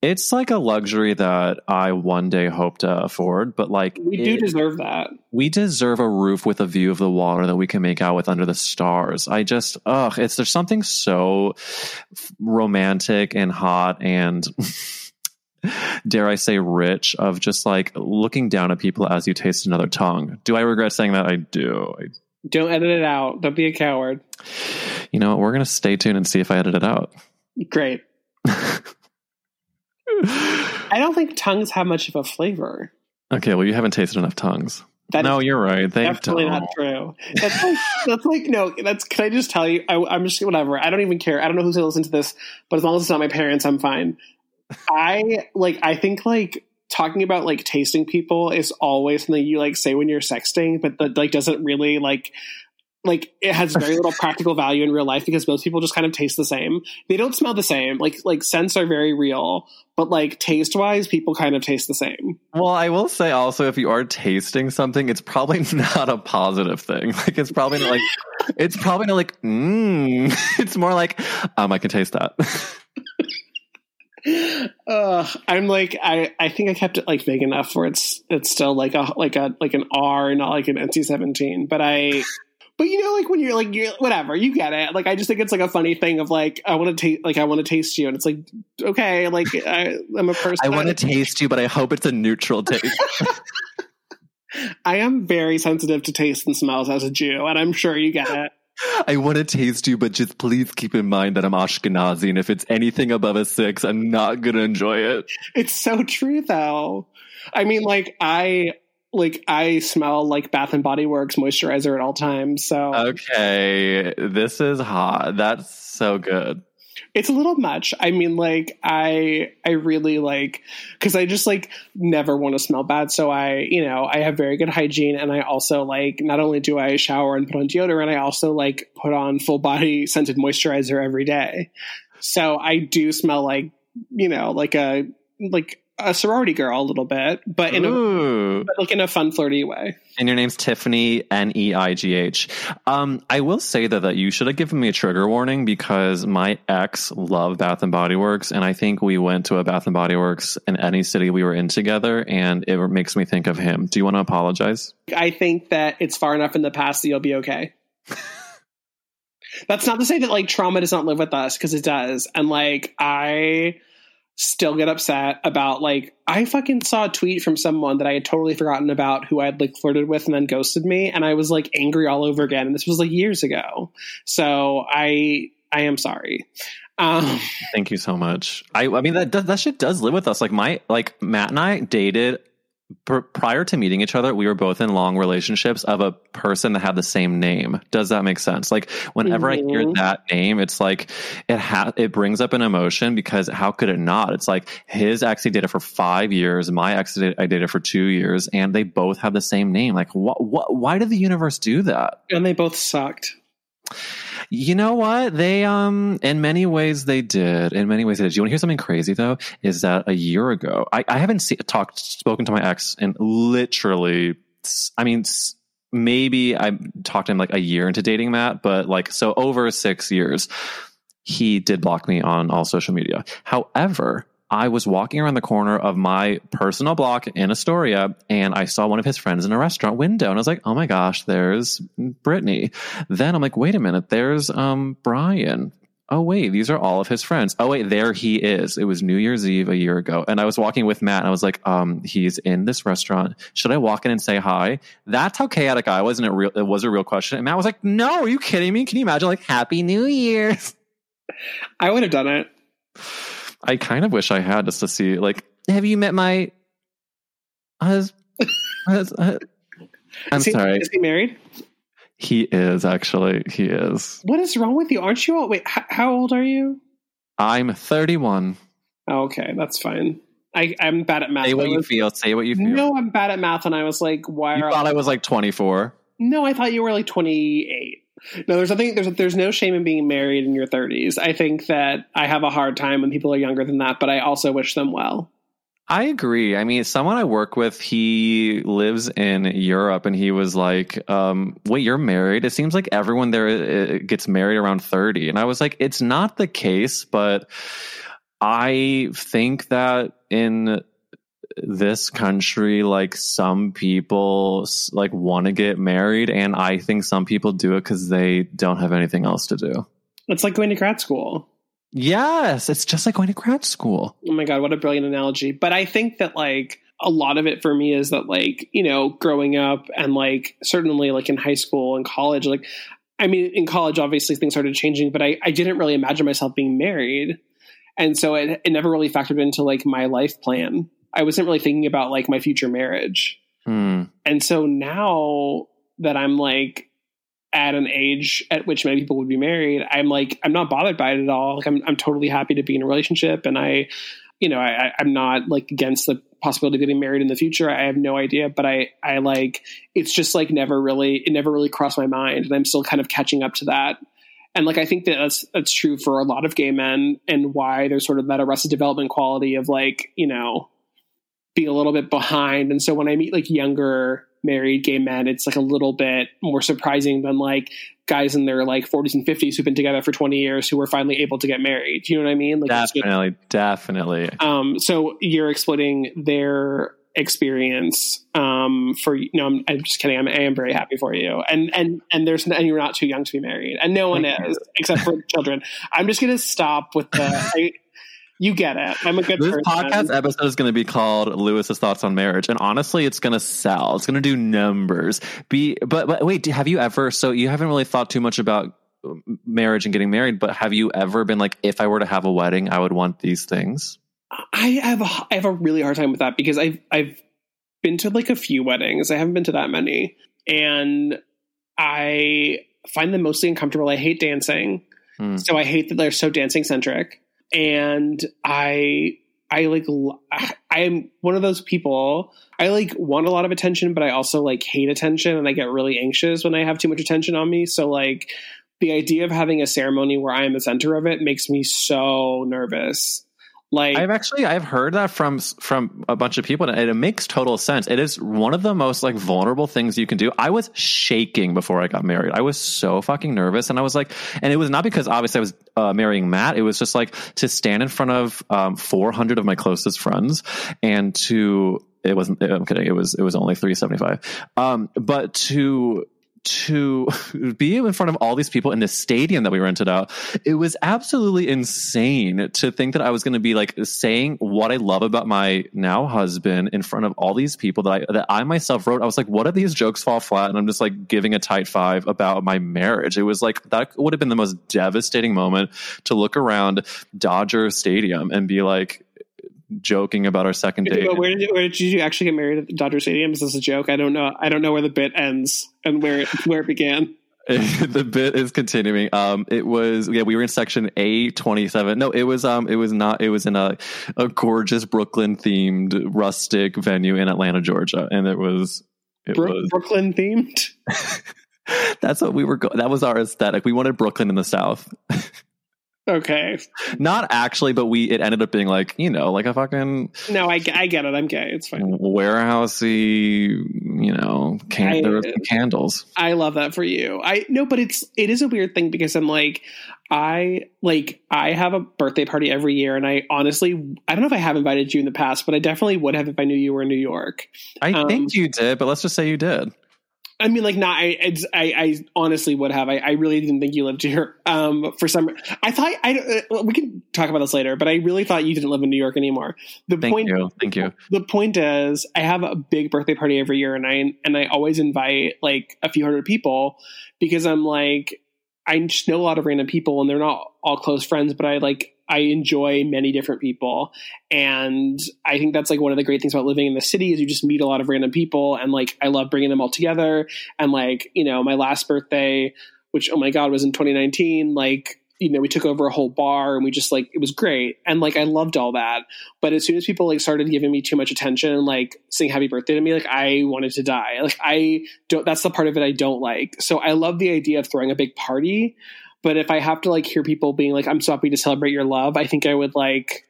It's like a luxury that I one day hope to afford. But like, We do it- deserve that. we deserve a roof with a view of the water that we can make out with under the stars. I just, ugh, it's there's something so romantic and hot and dare I say rich of just like looking down at people as you taste another tongue. Do I regret saying that? I do. I, Don't edit it out. Don't be a coward. you know what? We're gonna stay tuned and see if I edit it out. Great. I don't think tongues have much of a flavor. okay, well, you haven't tasted enough tongues. That no, you're right. They definitely don't. not true. That's like, that's like no. That's can I just tell you? I, I'm just whatever. I don't even care. I don't know who's gonna listen to this, but as long as it's not my parents, I'm fine. I like. I think like talking about like tasting people is always something you like say when you're sexting, but that like doesn't really like like it has very little practical value in real life because most people just kind of taste the same. They don't smell the same. Like like scents are very real, but like taste wise, people kind of taste the same. Well, I will say also, if you are tasting something, it's probably not a positive thing. Like it's probably not like it's probably not like mmm. It's more like um, I can taste that. uh, I'm like I, I think I kept it like vague enough where it's it's still like a like a like an R, not like an NC seventeen. But I but you know, like when you're like you're whatever, you get it. Like I just think it's like a funny thing of like I want to taste like I want to taste you, and it's like okay, like I, I'm a person. I want to taste you, but I hope it's a neutral taste. I am very sensitive to taste and smells as a Jew, and I'm sure you get it. I want to taste you, but just please keep in mind that I'm Ashkenazi, and if it's anything above a six, I'm not gonna enjoy it. It's so true though. I mean, like I like I smell like Bath and Body Works moisturizer at all times, so Okay, this is hot. That's so good. it's a little much. I mean, like I I really like because I just like never want to smell bad. So I you know I have very good hygiene, and I also like not only do I shower and put on deodorant, I also like put on full body scented moisturizer every day. So I do smell like you know like a like a sorority girl a little bit, but in a but like in a fun flirty way. And your name's Tiffany N E I G H. Um, I will say though that you should have given me a trigger warning because my ex loved Bath and Body Works, and I think we went to a Bath and Body Works in any city we were in together, and it makes me think of him. Do you want to apologize? I think that it's far enough in the past that you'll be okay. That's not to say that like trauma does not live with us because it does. And like I still get upset about like I fucking saw a tweet from someone that I had totally forgotten about who I had like flirted with and then ghosted me and I was like angry all over again and this was like years ago. So I I am sorry. Um Thank you so much. I I mean that that shit does live with us. Like my like Matt and I dated pr- prior to meeting each other. We were both in long relationships of a person that had the same name. Does that make sense? Like whenever I hear Mhm. that name, it's like it ha- it brings up an emotion because how could it not? It's like his ex he dated for five years, my ex did- I dated for two years, and they both have the same name. Like what? What? Why did the universe do that? and they both sucked. You know what? They um in many ways they did. In many ways they did. You want to hear something crazy though? Is that a year ago? I, I haven't see, talked spoken to my ex in literally. I mean, maybe I talked to him like a year into dating Matt, but like so over six years. He did block me on all social media. However, I was walking around the corner of my personal block in Astoria and I saw one of his friends in a restaurant window and I was like, oh my gosh, there's Brittany. Then I'm like, wait a minute, there's um Brian. Oh wait, these are all of his friends. Oh wait, there he is. It was New Year's Eve a year ago. And I was walking with Matt and I was like, um, he's in this restaurant. Should I walk in and say hi? That's how chaotic I was and it real it was a real question. And Matt was like, No, are you kidding me? Can you imagine like Happy New Year's? I would have done it. I kind of wish I had just to see like, have you met my hus- hus- uh, I'm Is he, sorry. Is he married? He is actually. He is. What is wrong with you? Aren't you all wait, h- how old are you? I'm 31. Oh, okay, that's fine. I, I'm bad at math. Say what you feel. Say what you feel. No, I'm bad at math, and I was like, "Why you thought I was like 24. No, I thought you were like 28. No, there's nothing. There's there's no shame in being married in your 30s. I think that I have a hard time when people are younger than that, but I also wish them well. I agree. I mean, someone I work with, he lives in Europe, and he was like, um, "Wait, you're married? It seems like everyone there uh, gets married around 30." And I was like, "It's not the case, but I think that in this country, like some people like want to get married, and I think some people do it because they don't have anything else to do." It's like going to grad school. Yes, it's just like going to grad school. Oh my god, what a brilliant analogy! But I think that like a lot of it for me is that like you know growing up and like certainly like in high school and college like I mean in college obviously things started changing, but I I didn't really imagine myself being married, and so it it never really factored into like my life plan. I wasn't really thinking about like my future marriage. Hmm. And so now that I'm like at an age at which many people would be married, I'm like I'm not bothered by it at all. Like I'm I'm totally happy to be in a relationship, and I, you know, I, I- I'm not like against the possibility of getting married in the future. I have no idea, but I I like it's just like never really it never really crossed my mind, and I'm still kind of catching up to that. And like I think that that's that's true for a lot of gay men, and why there's sort of that arrested development quality of like you know being a little bit behind. And so when I meet like younger married gay men, it's like a little bit more surprising than like guys in their like 40s and 50s who've been together for 20 years who were finally able to get married. You know what I mean? Like, Definitely, definitely. um, so you're exploiting their experience um for no I'm, I'm just kidding I'm, I am very happy for you and and and there's and you're not too young to be married and no one is except for children I'm just gonna stop with the I, you get it I'm a good person. This person podcast episode is going to be called Louis's thoughts on marriage, and honestly, it's going to sell. It's going to do numbers. Be, but but wait, have you ever? So you haven't really thought too much about um, marriage and getting married, but have you ever been like, if I were to have a wedding, I would want these things? I have a, I have a really hard time with that because I've I've been to like a few weddings. I haven't been to that many, and I find them mostly uncomfortable. I hate dancing, Hmm. so I hate that they're so dancing centric. And I I like I'm one of those people. I like want a lot of attention, but I also like hate attention, and I get really anxious when I have too much attention on me. So like the idea of having a ceremony where I am the center of it makes me so nervous. Like I've actually I've heard that from from a bunch of people, and it makes total sense. It is one of the most like vulnerable things you can do. I was shaking before I got married. I was so fucking nervous, and I was like, and it was not because obviously I was uh, marrying Matt. It was just like to stand in front of um, 400 of my closest friends and to it wasn't. I'm kidding. It was it was only 375. Um, but to to be in front of all these people in this stadium that we rented out, it was absolutely insane to think that I was going to be like saying what I love about my now husband in front of all these people that I that I myself wrote. I was like, what if these jokes fall flat? And I'm just like giving a tight five about my marriage. It was like that would have been the most devastating moment to look around Dodger Stadium and be like, joking about our second date. Where did, you, where did you actually get married at Dodger Stadium? Is this a joke? I don't know. I don't know where the bit ends and where it, where it began. the bit is continuing. Um, it was yeah, we were in section A twenty seven. No, it was um, it was not. It was in a a gorgeous Brooklyn themed rustic venue in Atlanta, Georgia, and it was it Bro- was Brooklyn themed. that's what we were. Go- that was our aesthetic. We wanted Brooklyn in the South. Okay. Not actually, but we it ended up being like you know like a fucking No, I, I get it. I'm gay. It's fine. warehousey you know can- I- there were some candles. I love that for you. I no, but it's it is a weird thing because I'm like I like I have a birthday party every year, and I honestly I don't know if I have invited you in the past, but I definitely would have if I knew you were in New York. I Um, think you did, but let's just say you did. I mean, like, not. I, it's, I, I honestly would have. I, I really didn't think you lived here. Um, for some, I thought I. Uh, we can talk about this later, but I really thought you didn't live in New York anymore. The Thank point, you, thank you. the point is, I have a big birthday party every year, and I and I always invite like a few hundred people because I'm like, I just know a lot of random people, and they're not all close friends, but I like I enjoy many different people, and I think that's like one of the great things about living in the city is you just meet a lot of random people, and like I love bringing them all together, and like you know my last birthday, which oh my god was in 2019, like you know we took over a whole bar and we just like it was great. And like i loved all that. But as soon as people like started giving me too much attention and like saying happy birthday to me like i wanted to die. Like i don't that's the part of it i don't like. So i love the idea of throwing a big party but if i have to like hear people being like i'm so happy to celebrate your love i think i would like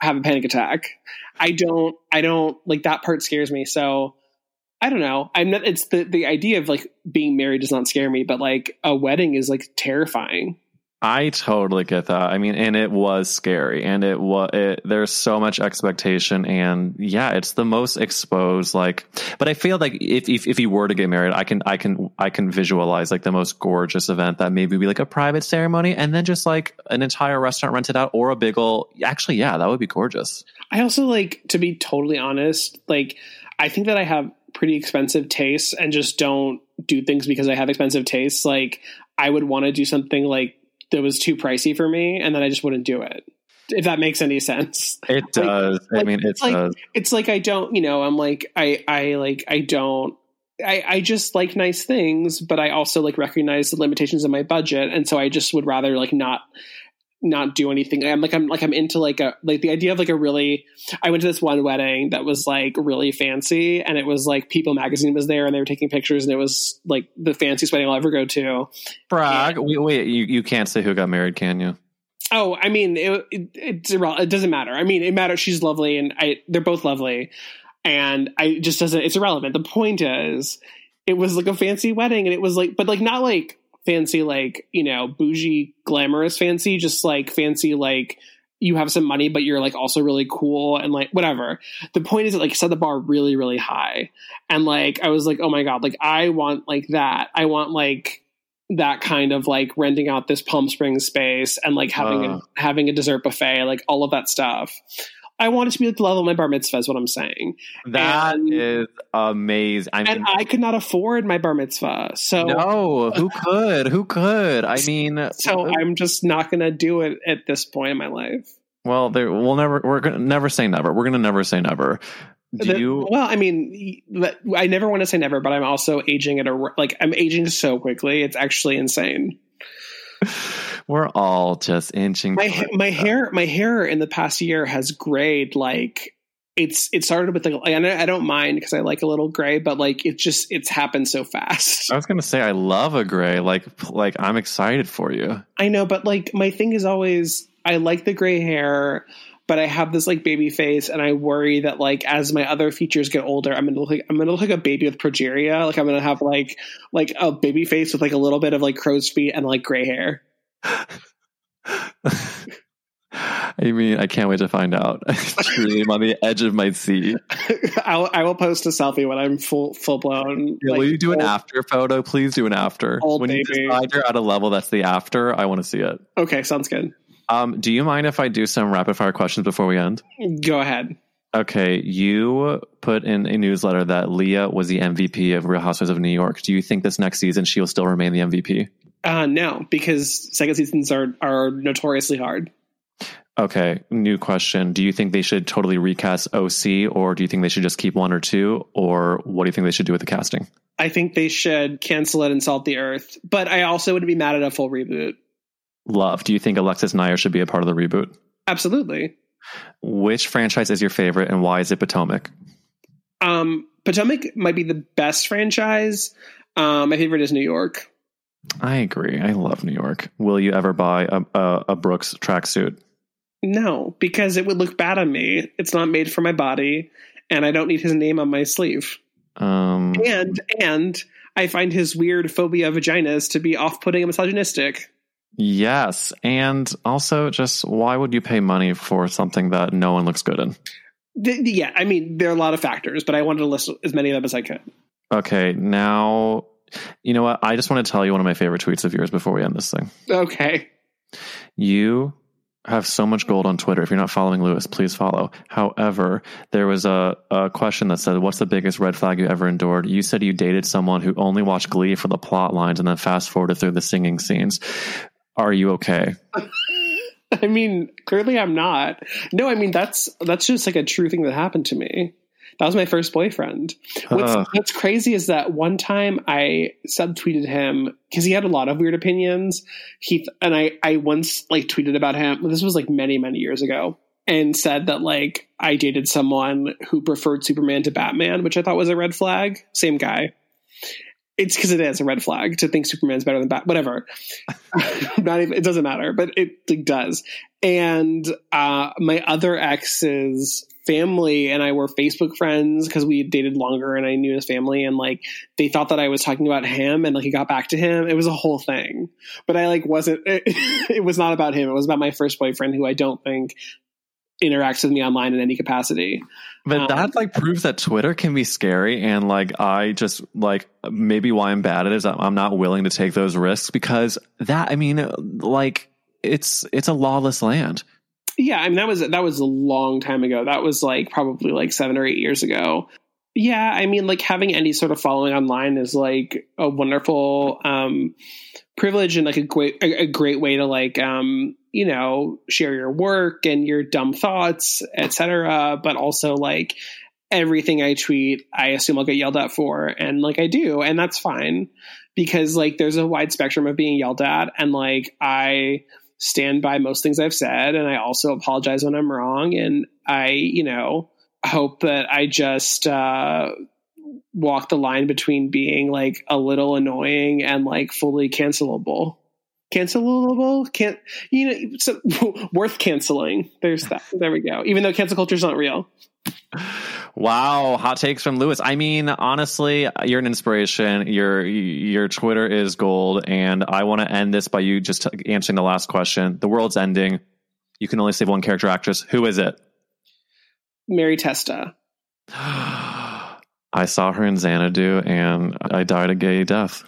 have a panic attack i don't i don't like that part scares me so I don't know. I'm not. It's the the idea of like being married does not scare me, but like a wedding is like terrifying. I totally get that. I mean, and it was scary, and it was. It, there's so much expectation, and yeah, it's the most exposed. Like, but I feel like if, if if were to get married, I can I can I can visualize like the most gorgeous event that maybe be like a private ceremony, and then just like an entire restaurant rented out or a big ol' Actually, yeah, that would be gorgeous. I also like to be totally honest. Like, I think that I have pretty expensive tastes and just don't do things because I have expensive tastes. Like, I would want to do something like that was too pricey for me, and then I just wouldn't do it. If that makes any sense. It Like- does. I mean, it like- does. It's like I don't, you know, I'm like I I like I don't I, I just like nice things, but I also like recognize the limitations of my budget, and so I just would rather like not not do anything. I'm like I'm like I'm into like a like the idea of like a really. I went to this one wedding that was like really fancy, and it was like People Magazine was there, and they were taking pictures, and it was like the fanciest wedding I'll ever go to. Brag. Wait, wait, you you can't say who got married, can you? Oh, I mean, it, it, irre- it doesn't matter. I mean, it matters. She's lovely, and I they're both lovely, and I just doesn't. It's irrelevant. The point is, it was like a fancy wedding, and it was like, but like not like fancy, like you know, bougie, glamorous fancy, just like fancy, like you have some money, but you're like also really cool and like whatever. The point is, that like set the bar really, really high, and like I was like, oh my god, like I want like that. I want like that kind of like renting out this Palm Springs space and like having Uh. a, having a dessert buffet, like all of that stuff. I want it to be at the level of my bar mitzvah, is what I'm saying. That And- is amazing. I mean, And I could not afford my bar mitzvah, so no, who could? Who could? I mean, so I'm just not going to do it at this point in my life. well, there we'll never we're gonna never say never. We're gonna never say never. Do The- you? well, I mean, I never want to say never, but I'm also aging at a like I'm aging so quickly. It's actually insane. We're all just inching. my my hair my hair in the past year has grayed like it's it started with like and I don't mind because I like a little gray, but like it just it's happened so fast. I was gonna say I love a gray. Like like I'm excited for you. I know, but like my thing is always I like the gray hair, but but I have this like baby face, and I worry that like as my other features get older, I'm gonna look like I'm gonna look like a baby with progeria. Like I'm gonna have like like a baby face with like a little bit of like crow's feet and like gray hair. I mean, I can't wait to find out. Truly, I'm on the edge of my seat. I'll, I will post a selfie when I'm full full blown. Yeah, like, will you do an after photo? Please do an after. Old when you decide you're at a level that's the after, I want to see it. Okay, sounds good. Um, do you mind if I do some rapid fire questions before we end? Go ahead. Okay, you put in a newsletter that Leah was the MVP of Real Housewives of New York. Do you think this next season she will still remain the MVP? Uh, no, because second seasons are are notoriously hard. Okay, new question. Do you think they should totally recast OC or do you think they should just keep one or two? Or what do you think they should do with the casting? I think they should cancel it and salt the earth. But I also would be mad at a full reboot. Love. Do you think Alexis Nyer should be a part of the reboot? Absolutely. Which franchise is your favorite and why is it Potomac? Um, Potomac might be the best franchise. Um, my favorite is New York. I agree. I love New York. Will you ever buy a, a, a Brooks tracksuit? No, because it would look bad on me. It's not made for my body, and I don't need his name on my sleeve. Um, And and I find his weird phobia of vaginas to be off-putting and misogynistic. yes. And also, just why would you pay money for something that no one looks good in? Th- yeah, I mean there are a lot of factors, but I wanted to list as many of them as I could. Okay, now, you know what? I just want to tell you one of my favorite tweets of yours before we end this thing. Okay. You have so much gold on Twitter. If you're not following Louis, please follow. However, there was a, a question that said, What's the biggest red flag you ever endured? You said you dated someone who only watched Glee for the plot lines and then fast forwarded through the singing scenes. Are you okay? I mean, clearly I'm not. No, I mean that's that's just like a true thing that happened to me. That was my first boyfriend. What's, Ugh. what's crazy is that one time I subtweeted him because he had a lot of weird opinions. He and I I once like tweeted about him. This was like many many years ago, and said that like I dated someone who preferred Superman to Batman, which I thought was a red flag. Same guy. It's because it is a red flag to think Superman's better than Bat. Whatever. Not even. It doesn't matter, but it like, does. And uh, my other ex's family and I were Facebook friends because we dated longer and I knew his family and like they thought that I was talking about him and like he got back to him. It was a whole thing. But I like wasn't it, it was not about him. It was about my first boyfriend who I don't think interacts with me online in any capacity. But Um, that like proves that Twitter can be scary, and like I just like maybe why I'm bad at it is I'm not willing to take those risks because that I mean like it's it's a lawless land. Yeah, I mean that was that was a long time ago. That was like probably like seven or eight years ago. Yeah, I mean like having any sort of following online is like a wonderful um privilege and like a great a, a great way to like um you know share your work and your dumb thoughts etc but also like everything i tweet i assume i'll get yelled at for and like i do and that's fine because like there's a wide spectrum of being yelled at and like i stand by most things i've said and i also apologize when i'm wrong and i you know hope that i just uh walk the line between being like a little annoying and like fully cancelable. Cancelable? Can't you know? So, worth canceling. There's that. There we go. Even though cancel culture is not real. Wow, hot takes from Louis. I mean, honestly, you're an inspiration. Your your Twitter is gold, and I want to end this by you just answering the last question. The world's ending. You can only save one character actress. Who is it? Mary Testa. I saw her in Xanadu, and I died a gay death.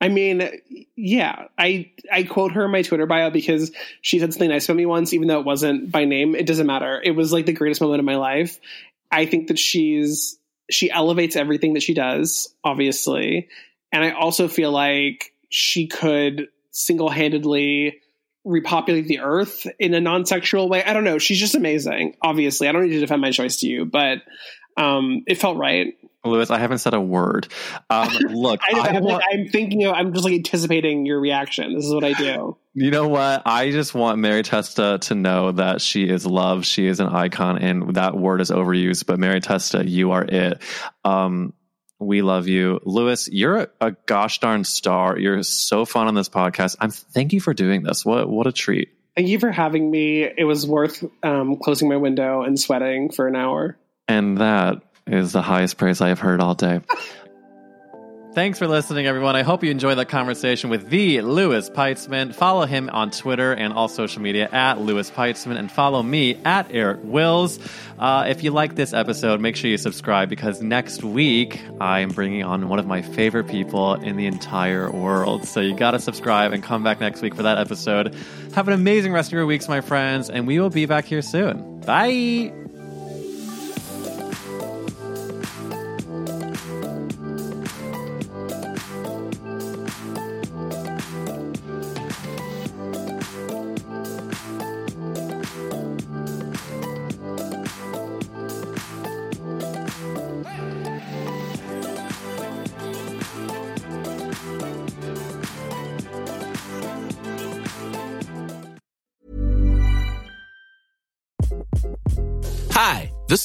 I mean, yeah, I I quote her in my Twitter bio because she said something nice about me once, even though it wasn't by name. It doesn't matter. It was like the greatest moment of my life. I think that she's she elevates everything that she does, obviously, and I also feel like she could single handedly repopulate the earth in a non-sexual way. I don't know. She's just amazing. Obviously, I don't need to defend my choice to you, but um, it felt right. Louis, I haven't said a word. Um, look, I, am like, I'm thinking of, I'm just like anticipating your reaction. This is what I do. You know what? I just want Mary Testa to know that she is loved. She is an icon, and that word is overused. But Mary Testa, you are it. Um, we love you, Louis. You're a, a gosh darn star. You're so fun on this podcast. I'm thank you for doing this. What what a treat. Thank you for having me. It was worth um, closing my window and sweating for an hour. And that is the highest praise I have heard all day. Thanks for listening, everyone. I hope you enjoyed that conversation with the Louis Peitzman. Follow him on Twitter and all social media at Louis Peitzman, and follow me at Eric Wills. Uh, if you like this episode, make sure you subscribe because next week I am bringing on one of my favorite people in the entire world. So you got to subscribe and come back next week for that episode. Have an amazing rest of your weeks, my friends, and we will be back here soon. Bye.